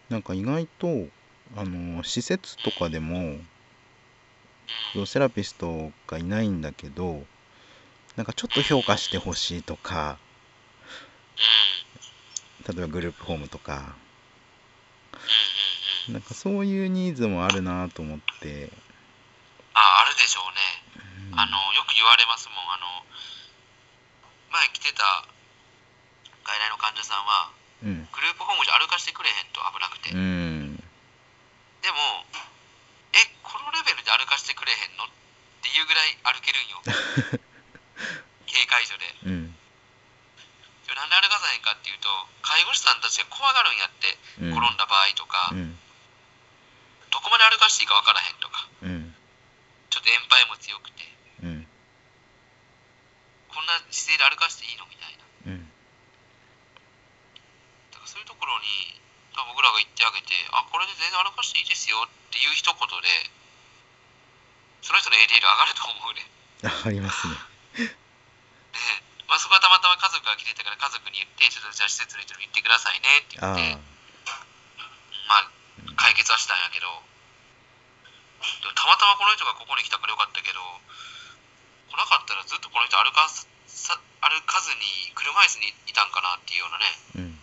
B: なんか意外とあの施設とかでも
A: うん。
B: セラピストがいないんだけどなんかちょっと評価してほしいとか
A: うん
B: 例えばグループホームとか。なんかそういうニーズもあるなと思って、
A: ああるでしょうね。
B: うん。
A: あのよく言われますもん。あの前来てた外来の患者さんは
B: うん。
A: グループホームじゃ歩かしてくれへんと危なくて、
B: うん。
A: でもえこのレベルで歩かしてくれへんの？っていうぐらい歩けるんよ。警戒所で。
B: うん
A: なんで歩かさへんかっていうと介護士さんたちが怖がるんやって
B: うん。
A: 転んだ場合とか、
B: うん。
A: どこまで歩かしていいか分からへんとか。
B: うん。
A: ちょっと塩梅も強くて。
B: うん。
A: こんな姿勢で歩かしていいのみたいな。
B: うん。
A: だからそういうところにまあ僕らが言ってあげてあこれで全然歩かしていいですよっていう一言でその人の ADL 上がると思うね。
B: ありますね。
A: で、まあ、そこはたまたま家族が来てたから家族に言ってちょっとじゃあ施設の人に言ってくださいねって言ってまあ解決はしたんやけどたまたまこの人がここに来たからよかったけど来なかったらずっとこの人歩かすさ歩かずに車椅子にいたんかなっていうようなね。
B: うん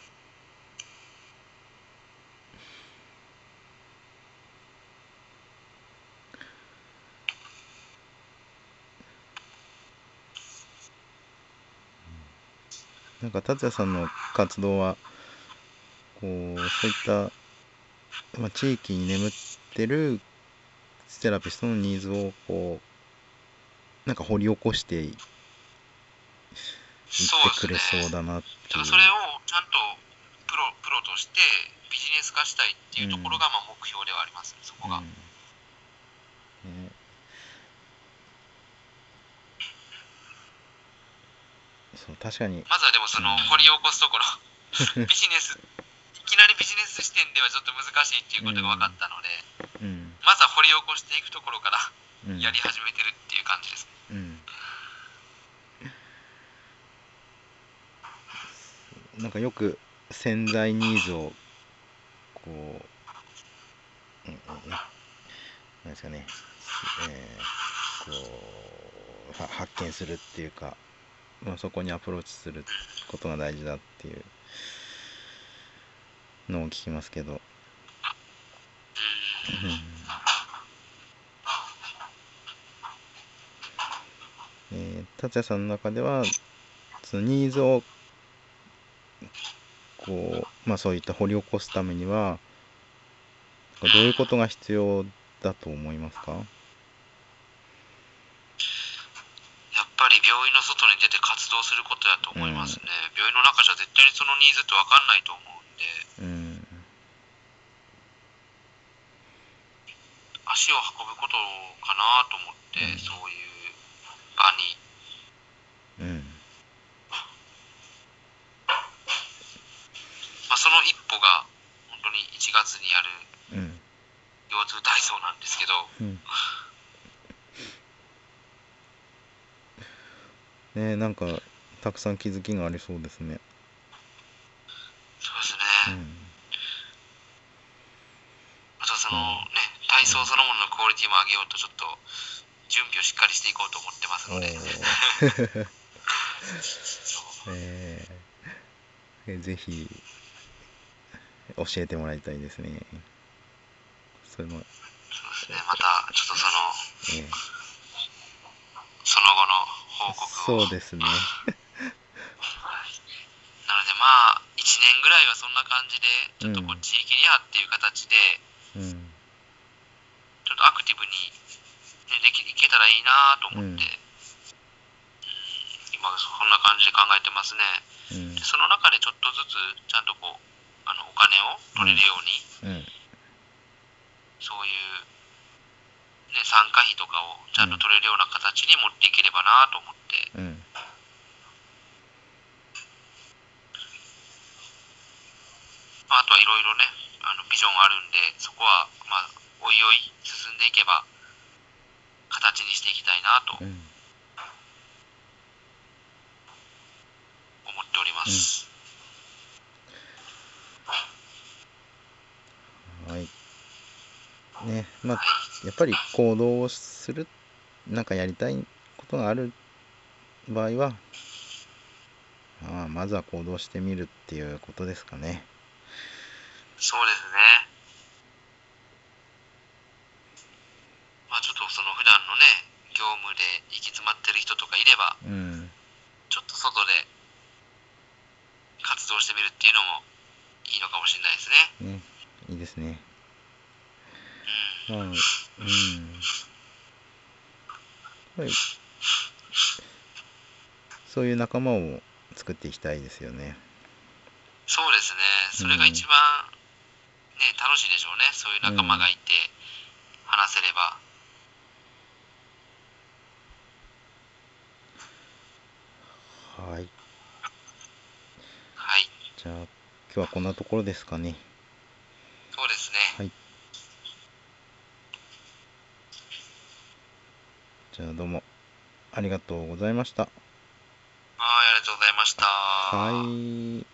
B: なんか達也さんの活動はこうそういった、まあ、地域に眠ってるセラピストのニーズをこうなんか掘り起こしていってくれそうだなっていう。
A: それをちゃんとプロプロとしてビジネス化したいっていうところがまあ目標ではありますね、そこが。
B: うんねそう確かに。
A: まずはでもその
B: うん。
A: 掘り起こすところ、ビジネス、いきなりビジネス視点ではちょっと難しいっていうことが分かったので、
B: うん。
A: まずは掘り起こしていくところから
B: うん。
A: やり始めてるっていう感じです。ね。
B: うん。なんかよく潜在ニーズをこう、うんうん、なんですかね、えーこうは発見するっていうか、まあ、そこにアプローチすることが大事だっていうのを聞きますけど、
A: うん。
B: うんえー達也さんの中ではそのニーズをこうまあそういった掘り起こすためにはどういうことが必要だと思いますか
A: やっぱり病院の外に出て活動することやと思いますね。病院の中じゃ絶対にそのニーズって分かんないと思うんで、
B: うん。
A: 足を運ぶことかなと思って、
B: うん。
A: そういう場に、
B: うん。
A: まあ、その一歩が本当に1月にやる
B: うん。
A: 腰痛体操なんですけど、
B: うん。ねなんか、たくさん気づきがありそうですね。
A: そうですね、
B: うん。
A: あとその
B: うん
A: ね、体操そのもののクオリティも上げようと、ちょっと準備をしっかりしていこうと思ってます
B: お
A: ので、
B: えーえぜひ、教えてもらいたいですね。その、
A: そうですね、またちょっとその、
B: えー
A: その後の報告を。
B: そうですね。
A: なのでまあ、1年ぐらいはそんな感じで、ちょっとこ
B: うん
A: う地域リハっていう形で、
B: うん。
A: ちょっとアクティブに、ね、できいけたらいいなと思って、
B: うん
A: うん今そんな感じで考えてますね。
B: うん
A: で。その中でちょっとずつちゃんとこうあのお金を取れるように、
B: うん。
A: そういう、ね、参加費とかをちゃんと取れるような形に持っていければなと思って、
B: うん。
A: まあ、あとはいろいろねあのビジョンあるんでそこはまあおいおい進んでいけば形にしていきたいなと
B: うん。
A: 思っております、
B: はい。ね、まあ、やっぱり行動をする、なんかやりたいことがある場合は、まあ、まずは行動してみるっていうことですかね。
A: そうですねまあちょっとその普段のね業務で行き詰まってる人とかいれば
B: うん。
A: ちょっと外で活動してみるっていうのもいいのかもしれないですね
B: ね、いいですね。まあ、うん。やっぱり、そういう仲間を作っていきたいですよね。
A: そうですねそれが一番ね楽しいでしょうねそういう仲間がいて話せれば
B: はい。
A: はい
B: じゃあ、今日はこんなところですかね。
A: そうですね
B: はい。じゃあ、どうもありがとうございました。
A: はいありがとうございました
B: はい。